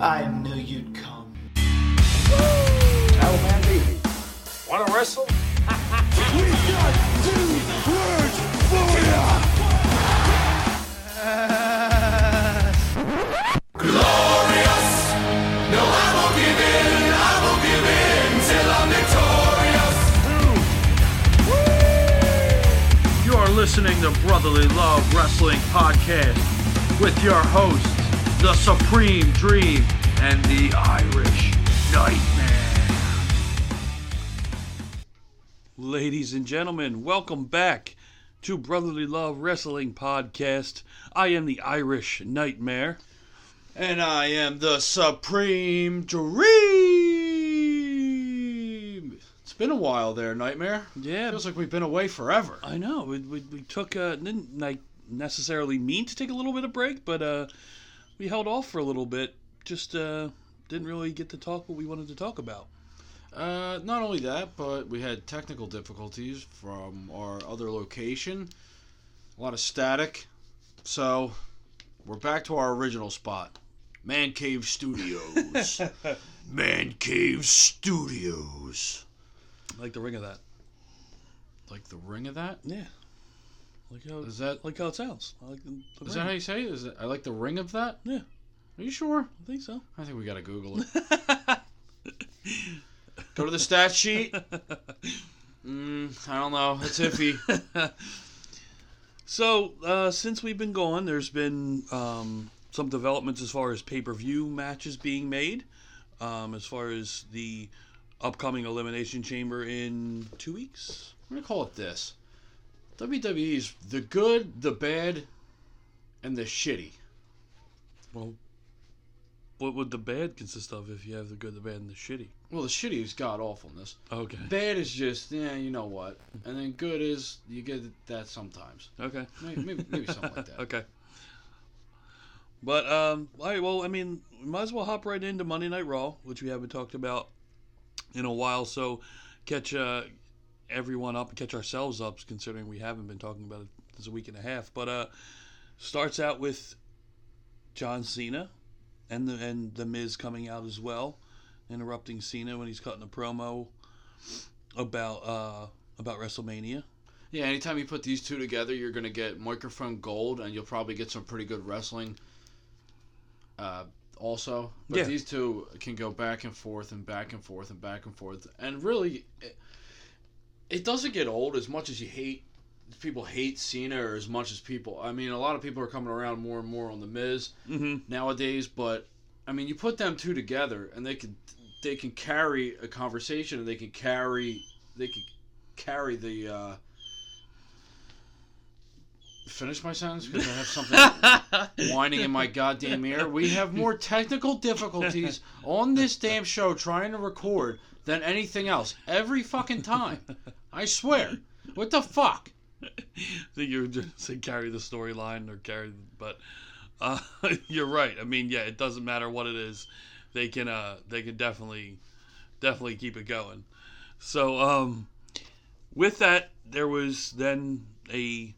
I knew you'd come. Oh man, baby. Wanna wrestle? we got two words You are listening to Brotherly Love Wrestling Podcast with your hosts, The Supreme Dream and the Irish Nightmare. Ladies and gentlemen, welcome back to Brotherly Love Wrestling Podcast. I am the Irish Nightmare. And I am the Supreme Dream. It's been a while there, Nightmare. Yeah, Feels like we've been away forever. I know. We, we, we took uh, didn't like necessarily mean to take a little bit of break, but uh, we held off for a little bit. Just uh, didn't really get to talk what we wanted to talk about. Uh, not only that, but we had technical difficulties from our other location. A lot of static. So we're back to our original spot. Man Cave Studios. Man Cave Studios. I like the ring of that. Like the ring of that? Yeah. Like how Is that like how it sounds. I like the, the is ring. that how you say it? Is it I like the ring of that? Yeah. Are you sure? I think so. I think we gotta Google it. Go to the stat sheet. Mm, I don't know. It's iffy. So uh, since we've been gone, there's been um, some developments as far as pay-per-view matches being made. Um, as far as the upcoming Elimination Chamber in two weeks. I'm gonna call it this. WWE's the good, the bad, and the shitty. Well, what would the bad consist of if you have the good, the bad, and the shitty? Well, the shitty is god awfulness. Okay. Bad is just yeah, you know what, and then good is you get that sometimes. Okay. Maybe maybe, maybe something like that. Okay. But um, all right. Well, I mean, we might as well hop right into Monday Night Raw, which we haven't talked about in a while. So catch uh, everyone up, and catch ourselves up, considering we haven't been talking about it this a week and a half. But uh, starts out with John Cena and the and the Miz coming out as well, interrupting Cena when he's cutting a promo about uh, about WrestleMania. Yeah, anytime you put these two together, you're gonna get microphone gold, and you'll probably get some pretty good wrestling. Uh, also, but Yeah. these two can go back and forth and back and forth and back and forth, and really, it, doesn't get old as much as you hate. People hate Cena, or as much as people. I mean, a lot of people are coming around more and more on the Miz Mm-hmm. nowadays, but I mean, you put them two together, and they can they can carry a conversation, and they can carry they can carry the. Uh, finish my sentence because I have something whining in my goddamn ear. We have more technical difficulties on this damn show trying to record than anything else every fucking time. I swear. What the fuck? I think you were just say carry the storyline or carry, but uh, you're right. I mean, yeah, it doesn't matter what it is. They can, uh, they can definitely, definitely keep it going. So, um, with that, there was then a,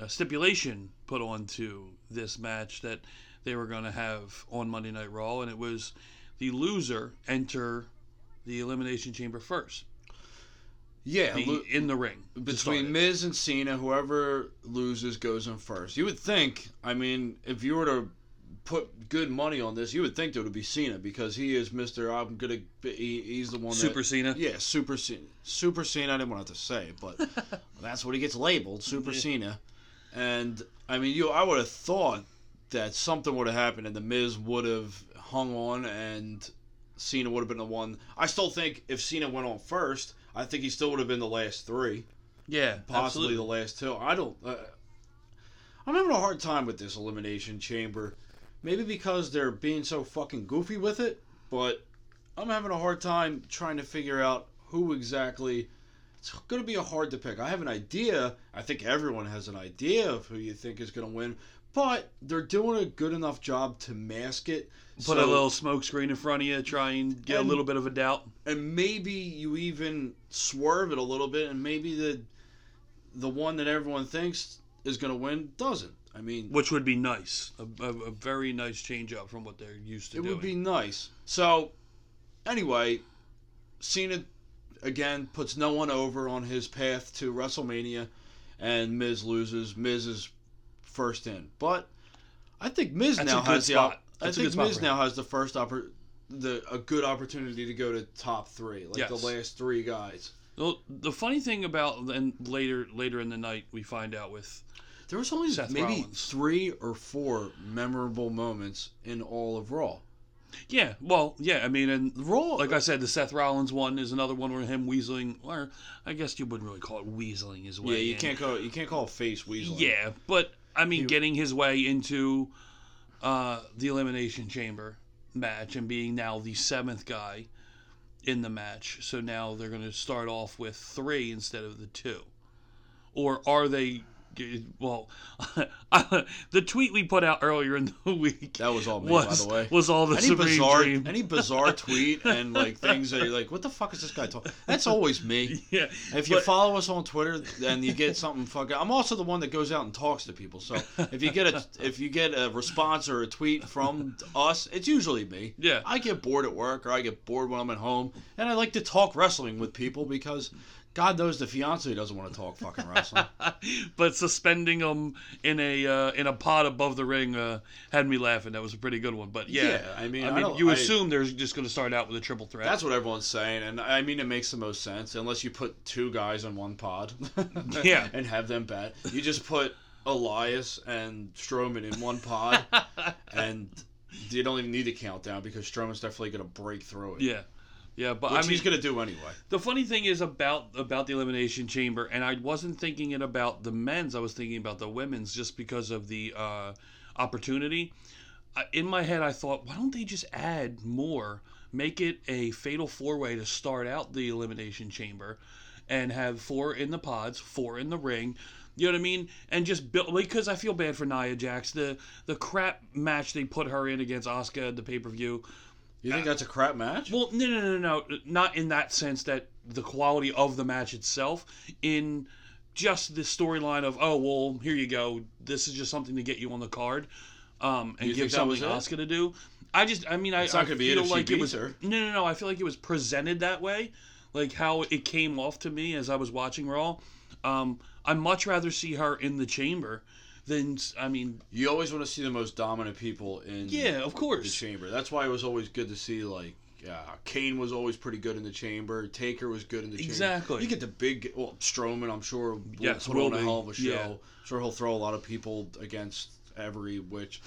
a stipulation put onto this match that they were going to have on Monday Night Raw, and it was the loser enter the Elimination Chamber first, Yeah, the, lo- in the ring between it. Miz and Cena, whoever loses goes in first. You would think, I mean, if you were to put good money on this, you would think that it would be Cena because he is Mister. I'm gonna. He, he's the one. that- Super Cena. Yeah, Super Cena. Super Cena. I didn't want to say, but that's what he gets labeled, Super Yeah. Cena. And I mean, you. I would have thought that something would have happened, and the Miz would have hung on, and Cena would have been the one. I still think if Cena went on first, I think he still would have been the last three, Yeah, possibly absolutely. the last two. I don't. Uh, I'm having a hard time with this elimination chamber. Maybe because they're being so fucking goofy with it, but I'm having a hard time trying to figure out who exactly. It's going to be a hard to pick. I have an idea. I think everyone has an idea of who you think is going to win, but they're doing a good enough job to mask it. Put a little smoke screen in front of you, try and get And- a little bit of a doubt. and maybe you even swerve it a little bit, and maybe the the one that everyone thinks is going to win doesn't. I mean, which would be nice. A, a, a very nice change up from what they're used to it doing. would be nice. So, anyway, Cena again puts no one over on his path to WrestleMania, and Miz loses. Miz is first in, but I think Miz That's now has the. op- I think Miz now has the first oppor- the a good opportunity to go to top three, like the last three guys. Well, the funny thing about then later later in the night we find out with There was only Seth maybe Rollins. three or four memorable moments in all of Raw. yeah well yeah I mean and Raw, like I said the Seth Rollins one is another one where him weaseling or I guess you wouldn't really call it weaseling his way yeah, you in. can't call it, you can't call a face weasel. yeah but I mean He- getting his way into uh, the elimination chamber match and being now the seventh guy in the match. So now they're going to start off with three instead of the two. Or are they well the tweet we put out earlier in the week That was all me, was, by the way. was all the any supreme bizarre dream any bizarre tweet and like things that you're like, what the fuck is this guy talking? That's always me. yeah If you but- follow us on Twitter and you get something fucking, I'm also the one that goes out and talks to people. So if you get a if you get a response or a tweet from us, it's usually me. Yeah. I get bored at work or I get bored when I'm at home, and I like to talk wrestling with people because God knows the fiance doesn't want to talk fucking wrestling. but suspending them in a uh, in a pot above the ring uh, had me laughing. That was a pretty good one. But yeah, Yeah, I mean, I I mean, you I- assume they're just going to start out with a triple threat. That's what everyone's saying, and I mean it makes the most sense unless you put two guys on one pod. Yeah. and have them bet. You just put Elias and Strowman in one pod, and you don't even need a countdown because Strowman's definitely going to break through it. yeah, yeah. But which I mean, he's going to do anyway. the funny thing is about about the elimination chamber, and I wasn't thinking it about the men's. I was thinking about the women's, just because of the uh, opportunity. I, in my head, I thought, why don't they just add more? Make it a fatal four way to start out the elimination chamber, and have four in the pods, four in the ring. You know what I mean? And just build because I feel bad for Nia Jax. The the crap match they put her in against Asuka at the pay per view. You think that's a crap match? Well, no, no, no, no, not in that sense that the quality of the match itself, in just the storyline of oh well, here you go, this is just something to get you on the card, um, and You give think that was something it? Asuka to do. I just, I mean, I, It's not I gonna be it feel if she like it was her. no, no, no. I feel like it was presented that way, like how it came off to me as I was watching Raw. Um, I'd much rather see her in the chamber than, I mean, You always want to see the most dominant people in yeah, of course, the chamber. That's why it was always good to see like. Yeah, Kane was always pretty good in the chamber. Taker was good in the chamber. Exactly. You get the big, well, Strowman. I'm sure will Yes, put will on a hell of a show. Yeah. I'm sure he'll throw a lot of people against every which.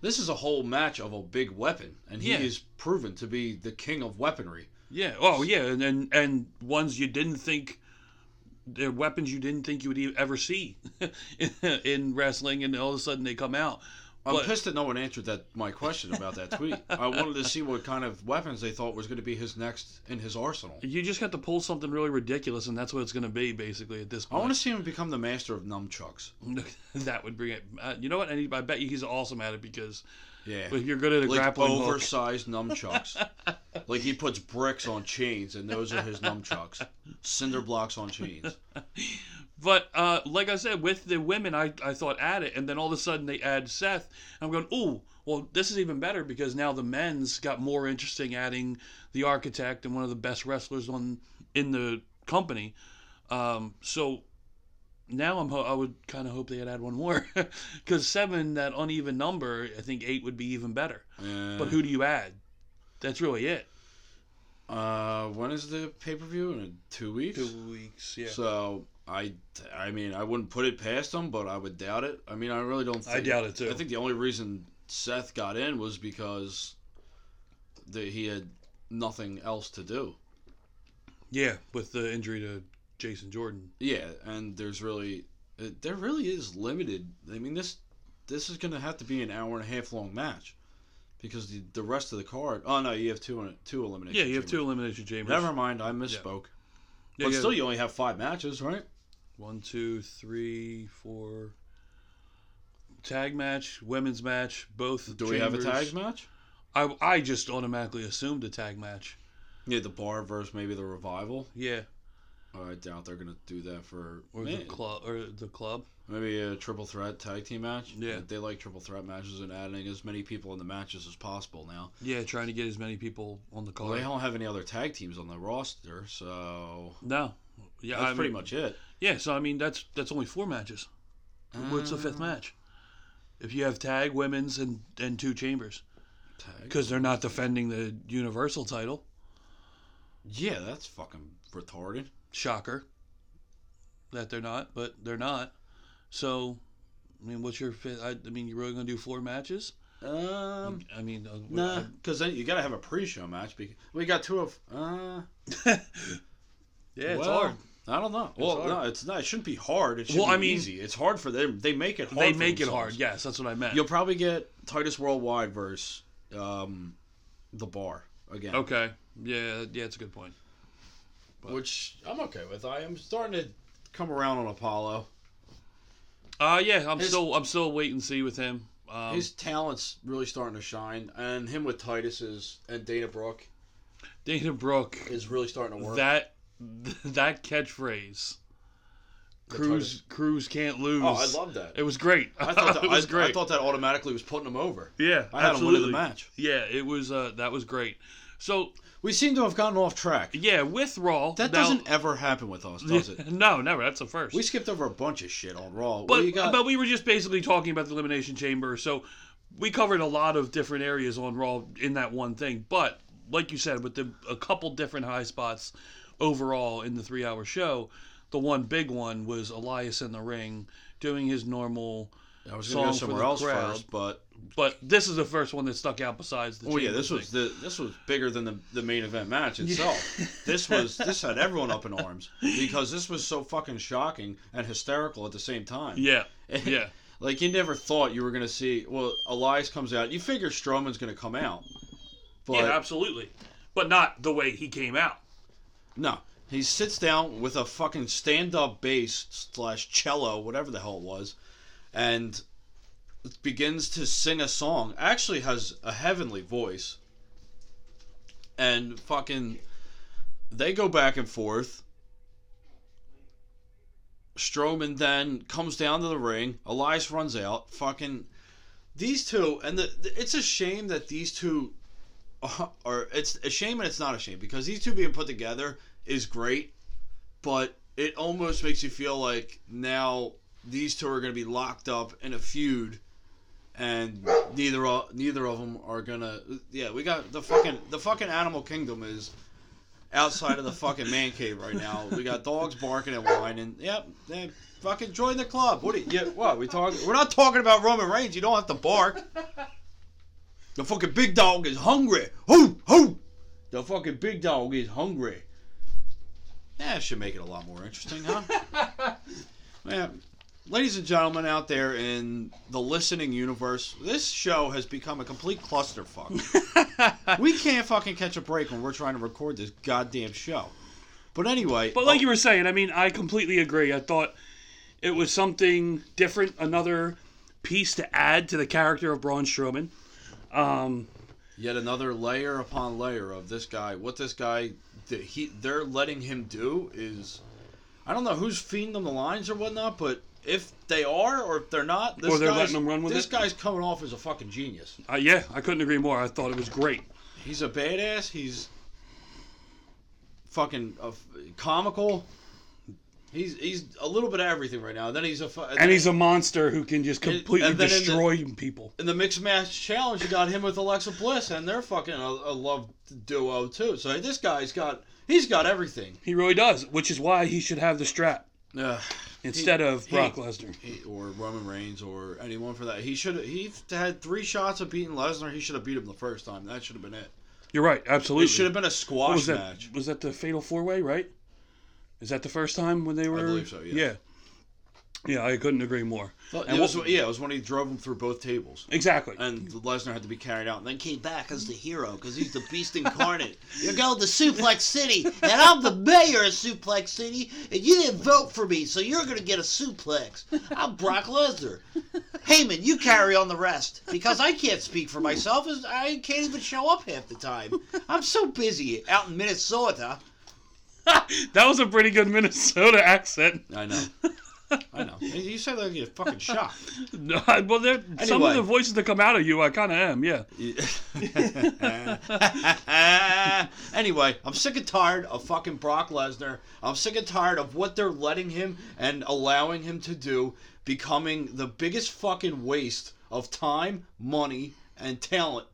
This is a whole match of a big weapon, and he Yeah. is proven to be the king of weaponry. Yeah. Oh, yeah. And and, and ones you didn't think they're weapons you didn't think you would ever see in wrestling, and all of a sudden they come out. I'm But- pissed that no one answered that my question about that tweet. I wanted to see what kind of weapons they thought was going to be his next in his arsenal. You just have to pull something really ridiculous, and that's what it's going to be basically at this point. I want to see him become the master of nunchucks. that would bring it. Uh, you know what? I, I bet you he's awesome at it because Yeah. if you're good at a like grappling hook, oversized nunchucks. like he puts bricks on chains, and those are his nunchucks. Cinder blocks on chains. But uh, like I said, with the women, I, I thought add it, and then all of a sudden they add Seth. I'm going, ooh, well, this is even better because now the men's got more interesting adding the architect and one of the best wrestlers on in the company. Um, so now I'm ho- I would kind of hope they had add one more because seven, that uneven number, I think eight would be even better. Yeah. But who do you add? That's really it. Uh, when is the pay per view? In two weeks. Two weeks, yeah. So I, I mean, I wouldn't put it past them, but I would doubt it. I mean, I really don't. Think, I doubt it, too. I think the only reason Seth got in was because the, he had nothing else to do. yeah, with the injury to Jason Jordan. Yeah, and there's really, there really is limited. I mean, this this is going to have to be an hour and a half long match because the the rest of the card. Oh no, you have two two elimination. Yeah, you have chambers. two elimination chambers. Never mind, I misspoke. Yeah, but yeah. still, you only have five matches, right? One, two, three, four. Tag match, women's match, both. Do we have a chambers. tag match? I, I just automatically assumed a tag match. Yeah, the bar versus maybe the revival. Yeah. I doubt they're gonna do that for or the club or the club. maybe a triple threat tag team match. Yeah. they like triple threat matches and adding as many people in the matches as possible now. Yeah, trying to get as many people on the Well, they don't have any other tag teams on the roster, so no, yeah, that's I pretty mean, much it. Yeah, so I mean that's that's only four matches. What's the fifth Uh, match? If you have tag, women's, and and two chambers, Tag. because they're not defending the universal title. Yeah, that's fucking retarded. Shocker. That they're not, but they're not. So, I mean, what's your? I, I mean, you're really gonna do four matches? Um, I mean, uh, nah, because then you gotta have a pre-show match. Because we got two of. Uh, yeah, it's well, hard. I don't know. Well, hard. no, it's not. It shouldn't be hard. It should Well, be I mean- easy. It's hard for them. They make it hard. They make it hard. Yes, that's what I meant. You'll probably get Titus Worldwide versus um, the Bar again. Okay. Yeah, yeah, it's a good point. Which I'm okay with. I am starting to come around on Apollo. Uh yeah, I'm His- still I'm still wait and see with him. Um, His talent's really starting to shine, and him with Titus is and Dana Brooke Dana Brooke. is really starting to work. That that catchphrase. The Crews Titus- Crews can't lose. Oh, I love that. It was great. I thought that, it was I, great. I thought that automatically was putting him over. yeah, I had absolutely. him winning the match. Yeah, it was. Uh, that was great. So We seem to have gotten off track. yeah, with Raw. That now- doesn't ever happen with us, does it? no, never. That's the first. We skipped over a bunch of shit on Raw. But we got but we were just basically talking about the elimination chamber. So we covered a lot of different areas on Raw in that one thing. But like you said, with the a couple different high spots overall in the three hour show, the one big one was Elias in the ring doing his normal. I was going to go somewhere else crowd. first, but But this is the first one that stuck out besides the. oh yeah, this was the this was bigger than the, the main event match itself. this was this had everyone up in arms because this was so fucking shocking and hysterical at the same time. Yeah, yeah, Like you never thought you were gonna see. Well, Elias comes out. You figure Strowman's gonna come out, but yeah, absolutely. But not the way he came out. no. He sits down with a fucking stand-up bass slash cello, whatever the hell it was, and begins to sing a song. Actually, has a heavenly voice, and fucking they go back and forth. Strowman then comes down to the ring. Elias runs out. Fucking these two, and the, the- it's a shame that these two are, are. It's a shame and it's not a shame because these two being put together is great, but it almost makes you feel like now these two are going to be locked up in a feud, and neither of, neither of them are gonna. Yeah, we got the fucking the fucking animal kingdom is outside of the fucking man cave right now. We got dogs barking and whining. Yep, they fucking join the club. What? Are you, yeah, what? We talking? We're not talking about Roman Reigns. You don't have to bark. The fucking big dog is hungry. Hoo hoo. The fucking big dog is hungry. That should make it a lot more interesting, huh? Man, ladies and gentlemen out there in the listening universe, this show has become a complete clusterfuck. we can't fucking catch a break when we're trying to record this goddamn show. But anyway, But like oh, you were saying, I mean, I completely agree. I thought it was something different, another piece to add to the character of Braun Strowman. Um, yet another layer upon layer of this guy. What this guy, he, they're letting him do is, I don't know who's feeding them the lines or whatnot, but if they are or if they're not, this Or they're guy's, letting them run with this it? guy's coming off as a fucking genius. uh, yeah, I couldn't agree more. I thought it was great. He's a badass. He's fucking uh, comical. He's he's a little bit of everything right now. Then he's a fu- And he's a monster who can just completely then in the- destroy people. in the mixed match challenge. You got him with Alexa Bliss, and they're fucking a, a love duo too. So this guy's got he's got everything. He really does, which is why he should have the strap Uh, instead of he- Brock Lesnar. he, or Roman Reigns or anyone for that. He should he had three shots of beating Lesnar. He should have beat him the first time. That should have been it. You're right, absolutely. It should have been a squash was that? match. Was that the Fatal Four Way? Right? Is that the first time when they were? I believe so, yes. Yeah. Yeah, I couldn't agree more. And it was, yeah, it was when he drove him through both tables. Exactly. And Lesnar had to be carried out, and then came back as the hero because he's the beast incarnate. You're going to Suplex City, and I'm the mayor of Suplex City, and you didn't vote for me, so you're going to get a suplex. I'm Brock Lesnar. Heyman, you carry on the rest because I can't speak for myself. as I can't even show up half the time. I'm so busy out in Minnesota. that was a pretty good Minnesota accent. I know. I know. You said like you're fucking shocked. No, well, there, some of Anyway. the voices that come out of you, I kind of am. Yeah. anyway, I'm sick and tired of fucking Brock Lesnar. I'm sick and tired of what they're letting him and allowing him to do, becoming the biggest fucking waste of time, money, and talent.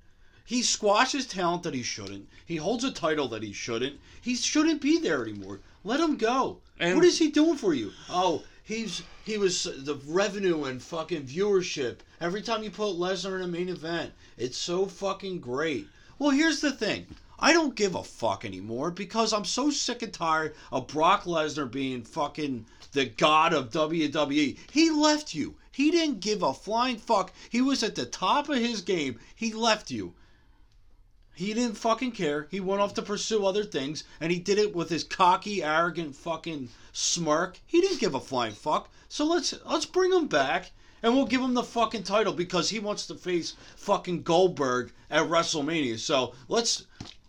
He squashes talent that he shouldn't. He holds a title that he shouldn't. He shouldn't be there anymore. Let him go. And- what is he doing for you? Oh, he's he was the revenue and fucking viewership. Every time you put Lesnar in a main event, it's so fucking great. Well, here's the thing. I don't give a fuck anymore because I'm so sick and tired of Brock Lesnar being fucking the god of WWE. He left you. He didn't give a flying fuck. He was at the top of his game. He left you. He didn't fucking care. He went off to pursue other things, and he did it with his cocky, arrogant fucking smirk. He didn't give a flying fuck. So let's let's bring him back, and we'll give him the fucking title because he wants to face fucking Goldberg at WrestleMania. So let's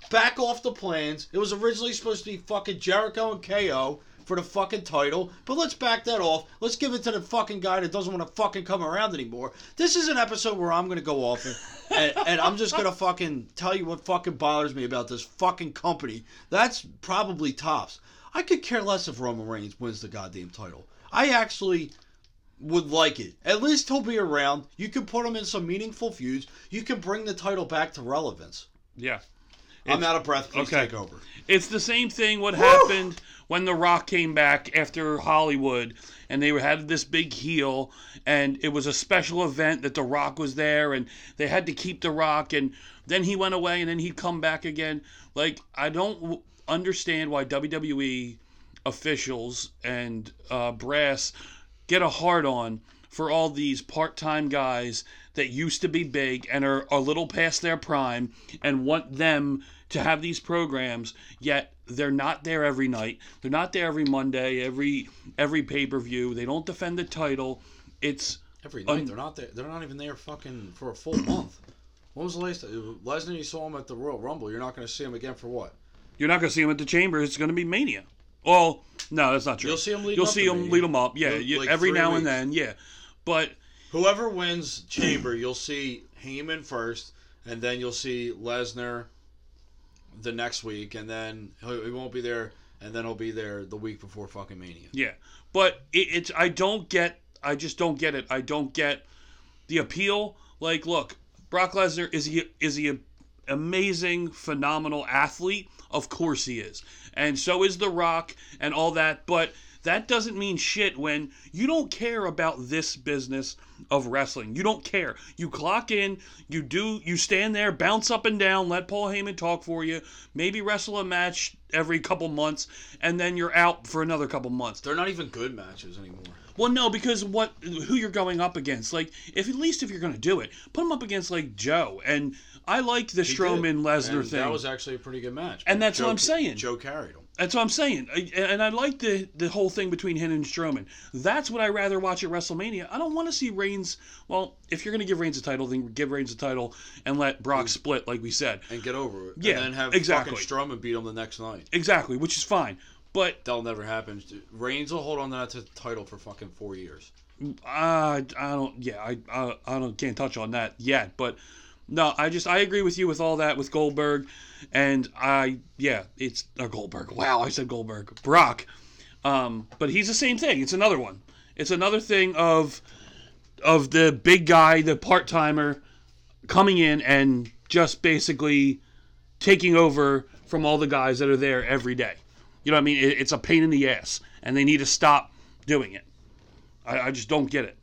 back off the plans. It was originally supposed to be fucking Jericho and KO for the fucking title, but let's back that off. Let's give it to the fucking guy that doesn't want to fucking come around anymore. This is an episode where I'm gonna go off and, and, and I'm just gonna fucking tell you what fucking bothers me about this fucking company. That's probably tops. I could care less if Roman Reigns wins the goddamn title. I actually would like it. At least he'll be around. You can put him in some meaningful feuds. You can bring the title back to relevance. Yeah. I'm out of breath. Please okay. take over. It's the same thing what happened when The Rock came back after Hollywood and they had this big heel and it was a special event that The Rock was there and they had to keep The Rock and then he went away and then he'd come back again. Like, I don't understand why WWE officials and uh, brass get a hard on for all these part-time guys that used to be big and are a little past their prime and want them to have these programs yet they're not there every night they're not there every monday every every pay-per-view they don't defend the title it's Every night Un- they're not there. They're not even there fucking for a full month. When was the last Lesnar? You saw him at the Royal Rumble. You're not going to see him again for what? you're not going to see them at the chamber it's going to be mania well no that's not true You'll see 'em leading you'll see them Mania. lead them up yeah you, three every now and then yeah but Whoever wins Chamber, you'll see Heyman first, and then you'll see Lesnar the next week, and then he won't be there, and then he'll be there the week before fucking Mania. Yeah, but it, it's I don't get. I just don't get it. I don't get the appeal. Like, look, Brock Lesnar is he is he a amazing, phenomenal athlete? Of course he is, and so is The Rock and all that. But that doesn't mean shit when you don't care about this business of wrestling. You don't care. You clock in, you do, you stand there, bounce up and down, let Paul Heyman talk for you, maybe wrestle a match every couple months, and then you're out for another couple months. They're not even good matches anymore. Well, no, because what who you're going up against? Like, if at least if you're going to do it, put him up against like Joe. And I like the He Strowman Lesnar thing. That was actually a pretty good match. And that's what I'm saying. Joe carried him. That's what I'm saying. I, and I like the the whole thing between him and Strowman. That's what I rather watch at WrestleMania. I don't want to see Reigns. Well, if you're going to give Reigns a title, then give Reigns a title and let Brock mm. split, like we said. and get over it. Yeah, and then have exactly. fucking Strowman beat him the next night. Exactly, which is fine. But That'll never happen. Reigns will hold on to that title for fucking four years. Mm, I I don't yeah I I, I don't can't touch on that yet but no I just I agree with you with all that with Goldberg. And I yeah it's a Goldberg. Wow I said Goldberg. Brock um but he's the same thing. It's another one. It's another thing of of the big guy the part timer coming in and just basically taking over from all the guys that are there every day. You know what I mean? It, it's a pain in the ass and they need to stop doing it. I, I just don't get it.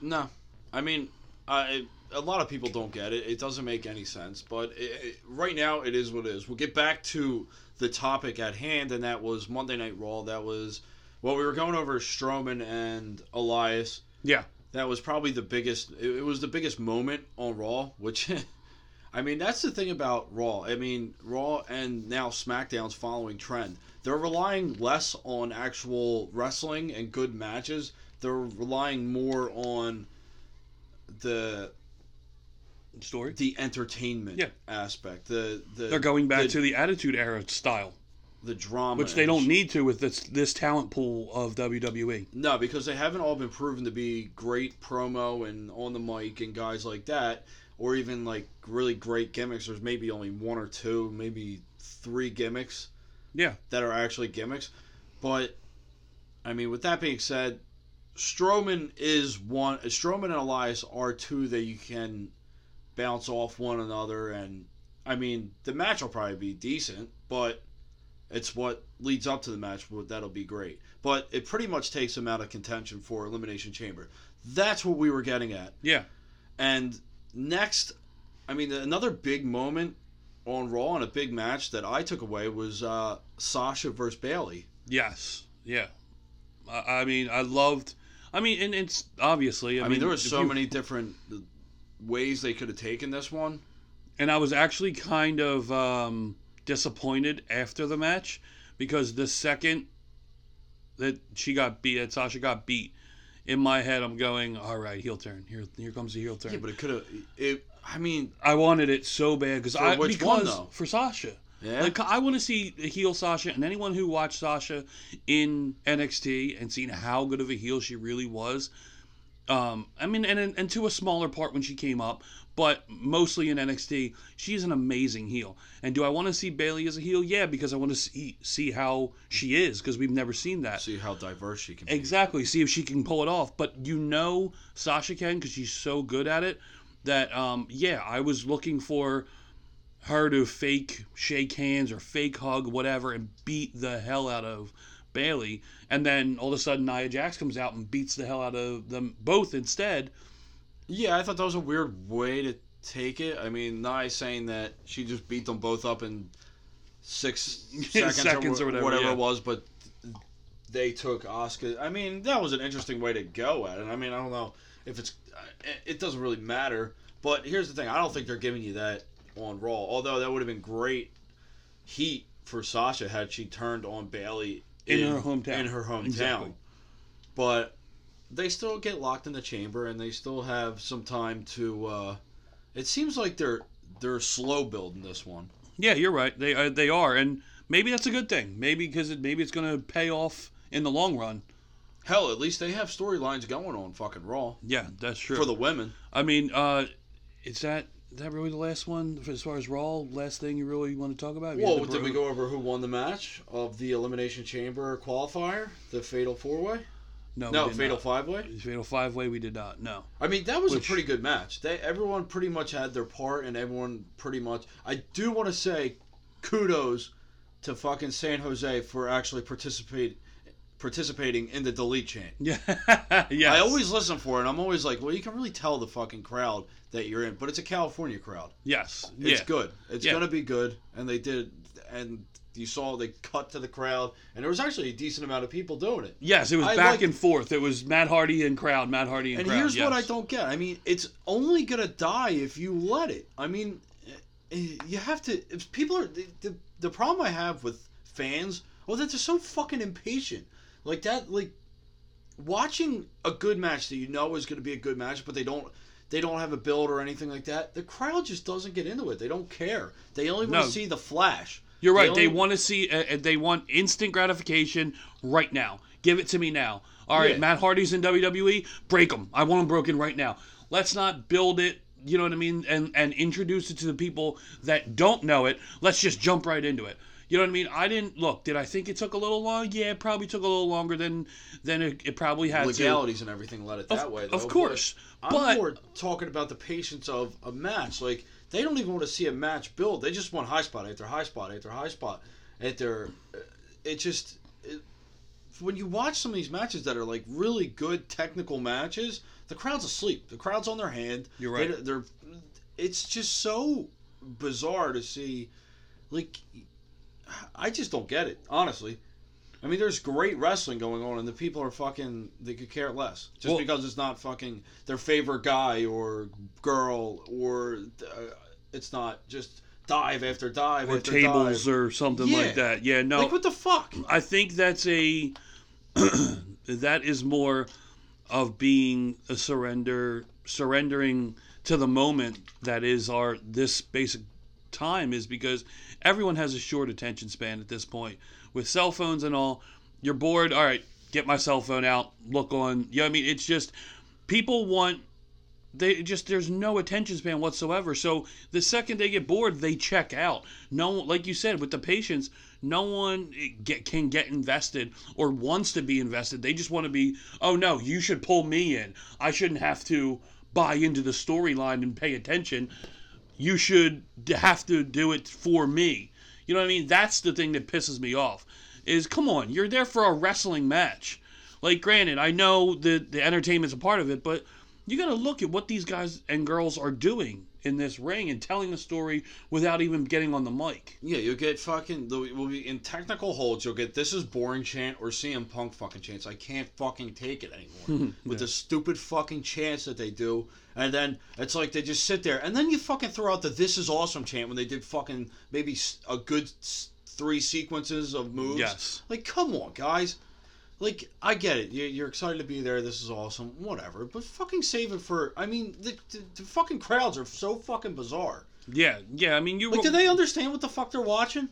No, I mean, I a lot of people don't get it. It doesn't make any sense. But it, it- right now, it is what it is. We'll get back to the topic at hand, and that was Monday Night Raw. That was well, we were going over Strowman and Elias. Yeah. That was probably the biggest. It, it was the biggest moment on Raw, which. I mean, that's the thing about Raw. I mean, Raw and now SmackDown's following trend. They're relying less on actual wrestling and good matches. They're relying more on the Story. the entertainment Yeah. aspect. The the They're going back the, to the Attitude Era style. the drama, which they don't need to with this this talent pool of. WWE. No, because they haven't all been proven to be great promo and on the mic and guys like that, or even like really great gimmicks. There's maybe only one or two, maybe three gimmicks Yeah, that are actually gimmicks. But I mean, with that being said, Strowman is one. Strowman and Elias are two that you can bounce off one another, and I mean, the match will probably be decent, but it's what leads up to the match. but That'll be great, but it pretty much takes them out of contention for Elimination Chamber. That's what we were getting at. yeah, And next, I mean, another big moment on Raw and a big match that I took away was uh, Sasha versus Bayley. yes, yeah. I, I mean, I loved. I mean, and it's obviously. I, I, mean, there were so you- many different ways they could have taken this one. and I was actually kind of um, disappointed after the match because the second that she got beat, that Sasha got beat, in my head I'm going, all right, heel turn. Here, here comes the heel turn. Yeah, but it could have. It. I mean, I wanted it so bad because I which because one, though? for Sasha. yeah. Like I want to see a heel Sasha, and anyone who watched Sasha in NXT and seen how good of a heel she really was. Um, I mean, and and to a smaller part when she came up, but mostly in NXT, she's an amazing heel. And do I want to see Bayley as a heel? Yeah, because I want to see see how she is because we've never seen that. see how diverse she can be. Exactly. See if she can pull it off. But you know Sasha can because she's so good at it that um, yeah, I was looking for her to fake shake hands or fake hug, whatever, and beat the hell out of Bayley. And then all of a sudden Nia Jax comes out and beats the hell out of them both instead. Yeah, I thought that was a weird way to take it. I mean, Nia saying that she just beat them both up in six seconds, Seconds or, whatever, whatever, yeah. it was, but they took Oscar. I mean, that was an interesting way to go at it. I mean, I don't know if it's. It it doesn't really matter. But here's the thing: I don't think they're giving you that on Raw. Although that would have been great heat for Sasha had she turned on Bayley In her hometown. In her hometown. Exactly. But they still get locked in the chamber, and they still have some time to. Uh, it seems like they're they're slow building this one. Yeah, you're right. They uh, they are, and maybe that's a good thing. Maybe because it, maybe it's going to pay off in the long run. Hell, at least they have storylines going on fucking Raw Yeah, that's true. for the women. I mean, uh, is that is that really the last one as far as Raw? Last thing you really want to talk about? Well, did we go over who won the match of the Elimination Chamber qualifier, the Fatal Four Way? No, No, Fatal. Five Way. Fatal five way. We did not. No. I mean, that was Which- a pretty good match. They everyone pretty much had their part, and everyone pretty much. I do want to say, kudos to fucking San Jose for actually participate participating in the delete chant. Yeah. yes. I always listen for it. and I'm always like, well, you can really tell the fucking crowd that you're in, but it's a California crowd. Yes. It's yeah. good. It's Yeah. gonna be good, and they did, and you saw they cut to the crowd, and there was actually a decent amount of people doing it. Yes, it was I back like- and forth. It was Matt Hardy and crowd. Matt Hardy and, And crowd. And here's what I don't get. I mean, it's only gonna die if you let it. I mean, eh, you have to. If people are the, the the problem I have with fans, well, that they're so fucking impatient. Like that, like watching a good match that you know is gonna be a good match, but they don't. They don't have a build or anything like that. The crowd just doesn't get into it. They don't care. They only want No. to see the flash. You're right. They only- want to see. Uh, uh, they want instant gratification right now. Give it to me now. All right, Yeah. Matt Hardy's in WWE. Break them. I want them broken right now. Let's not build it. You know what I mean? And and introduce it to the people that don't know it. Let's just jump right into it. You know what I mean? I didn't look. Did I think it took a little long? Yeah, it probably took a little longer than than it, it probably had to. legalities and everything let it that Of, way. Though, of course, I'm but more talking about the patience of a match. Like they don't even want to see a match build. They just want high spot after high spot after high spot. At their, uh, it just it, when you watch some of these matches that are like really good technical matches, the crowd's asleep. The crowd's on their hand. You're right. They, they're. It's just so bizarre to see, like. I just don't get it, honestly. I mean, there's great wrestling going on, and the people are fucking. They could care less just Well- because it's not fucking their favorite guy or girl, or uh, it's not just dive after dive or after tables dive. or something Yeah. like that. Yeah, no. Like what the fuck? I think that's a that is more of being a surrender surrendering to the moment that is our this basic time is because everyone has a short attention span at this point. With cell phones and all, you're bored. All right, get my cell phone out, look on. You know I mean? It's just people want they just there's no attention span whatsoever. So the second they get bored, they check out. No, like you said, with the patients, no one get, can get invested or wants to be invested. They just want to be. Oh no, you should pull me in. I shouldn't have to buy into the storyline and pay attention. You should have to do it for me. You know what I mean? That's the thing that pisses me off. Is come on, you're there for a wrestling match. Like, granted, I know that the entertainment's a part of it, but you got to look at what these guys and girls are doing in this ring and telling the story without even getting on the mic. Yeah, you'll get fucking. We'll be in technical holds. You'll get this is boring chant or CM Punk fucking chants. I can't fucking take it anymore with the stupid fucking chants that they do. And then it's like they just sit there, and then you fucking throw out the "This is awesome" chant when they did fucking maybe a good three sequences of moves. Yes. Like, come on, guys. Like, I get it. You- You're excited to be there. This is awesome. Whatever. But fucking save it for. I mean, the, the, the fucking crowds are so fucking bizarre. Yeah, yeah. I mean, you. Like, do they understand what the fuck they're watching?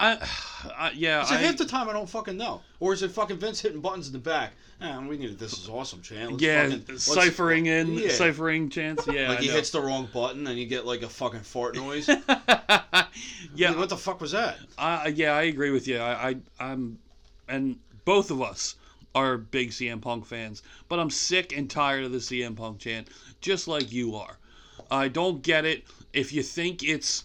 I, I, yeah. So I, half the time I don't fucking know. Or is it fucking Vince hitting buttons in the back? Ah, we need this is awesome, chant. Let's yeah, fucking- ciphering in, Yeah. ciphering chance. Yeah, Like I he know. hits the wrong button and you get like a fucking fart noise. yeah, Like, what the fuck was that? I, yeah, I agree with you. I, I, I'm, and both of us are big CM Punk fans, but I'm sick and tired of the CM Punk chant, just like you are. I don't get it. If you think it's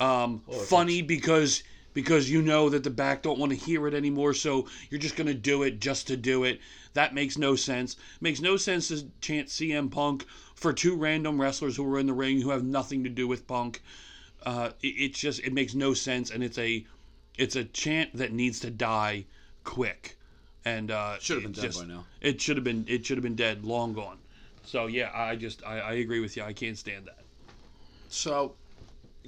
um, funny because because you know that the back don't want to hear it anymore, so you're just gonna do it just to do it. That makes no sense. Makes no sense to chant CM Punk for two random wrestlers who are in the ring who have nothing to do with Punk. Uh, it, it's just it makes no sense, and it's a it's a chant that needs to die quick. And uh, Should have been dead just- by now. It should have been it should have been dead, long gone. So yeah, I just I, I agree with you. I can't stand that. So,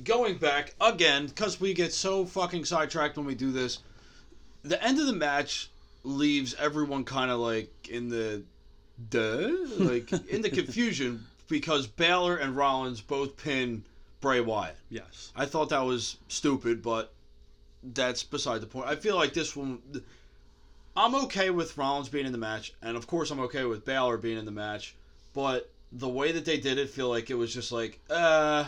going back again, because we get so fucking sidetracked when we do this, the end of the match leaves everyone kind of like in the duh, like in the confusion because Balor and Rollins both pin Bray Wyatt. Yes. I thought that was stupid, but that's beside the point. I feel like this one. I'm okay with Rollins being in the match, and of course I'm okay with Balor being in the match, but the way that they did it, feel like it was just like, uh,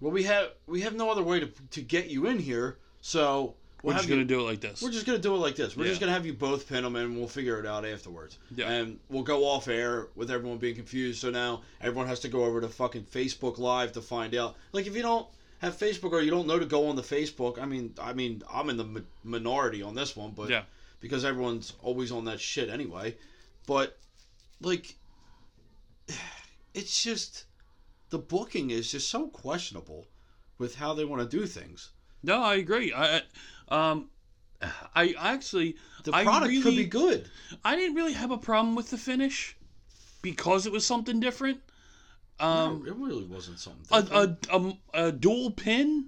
well we have we have no other way to to get you in here, so We're just gonna you, do it like this. we're just gonna do it like this. We're just gonna have you both pin them, and we'll figure it out afterwards. Yeah. And we'll go off air with everyone being confused. So now everyone has to go over to fucking Facebook Live to find out. Like if you don't have Facebook or you don't know to go on the Facebook, I mean, I mean, I'm in the mi- minority on this one, but Yeah. Because everyone's always on that shit anyway. But like, it's just the booking is just so questionable with how they want to do things. No, I agree. I um I actually The I product could be good. I didn't really have a problem with the finish because it was something different. Um No, it really wasn't something. a, a, a, a dual pin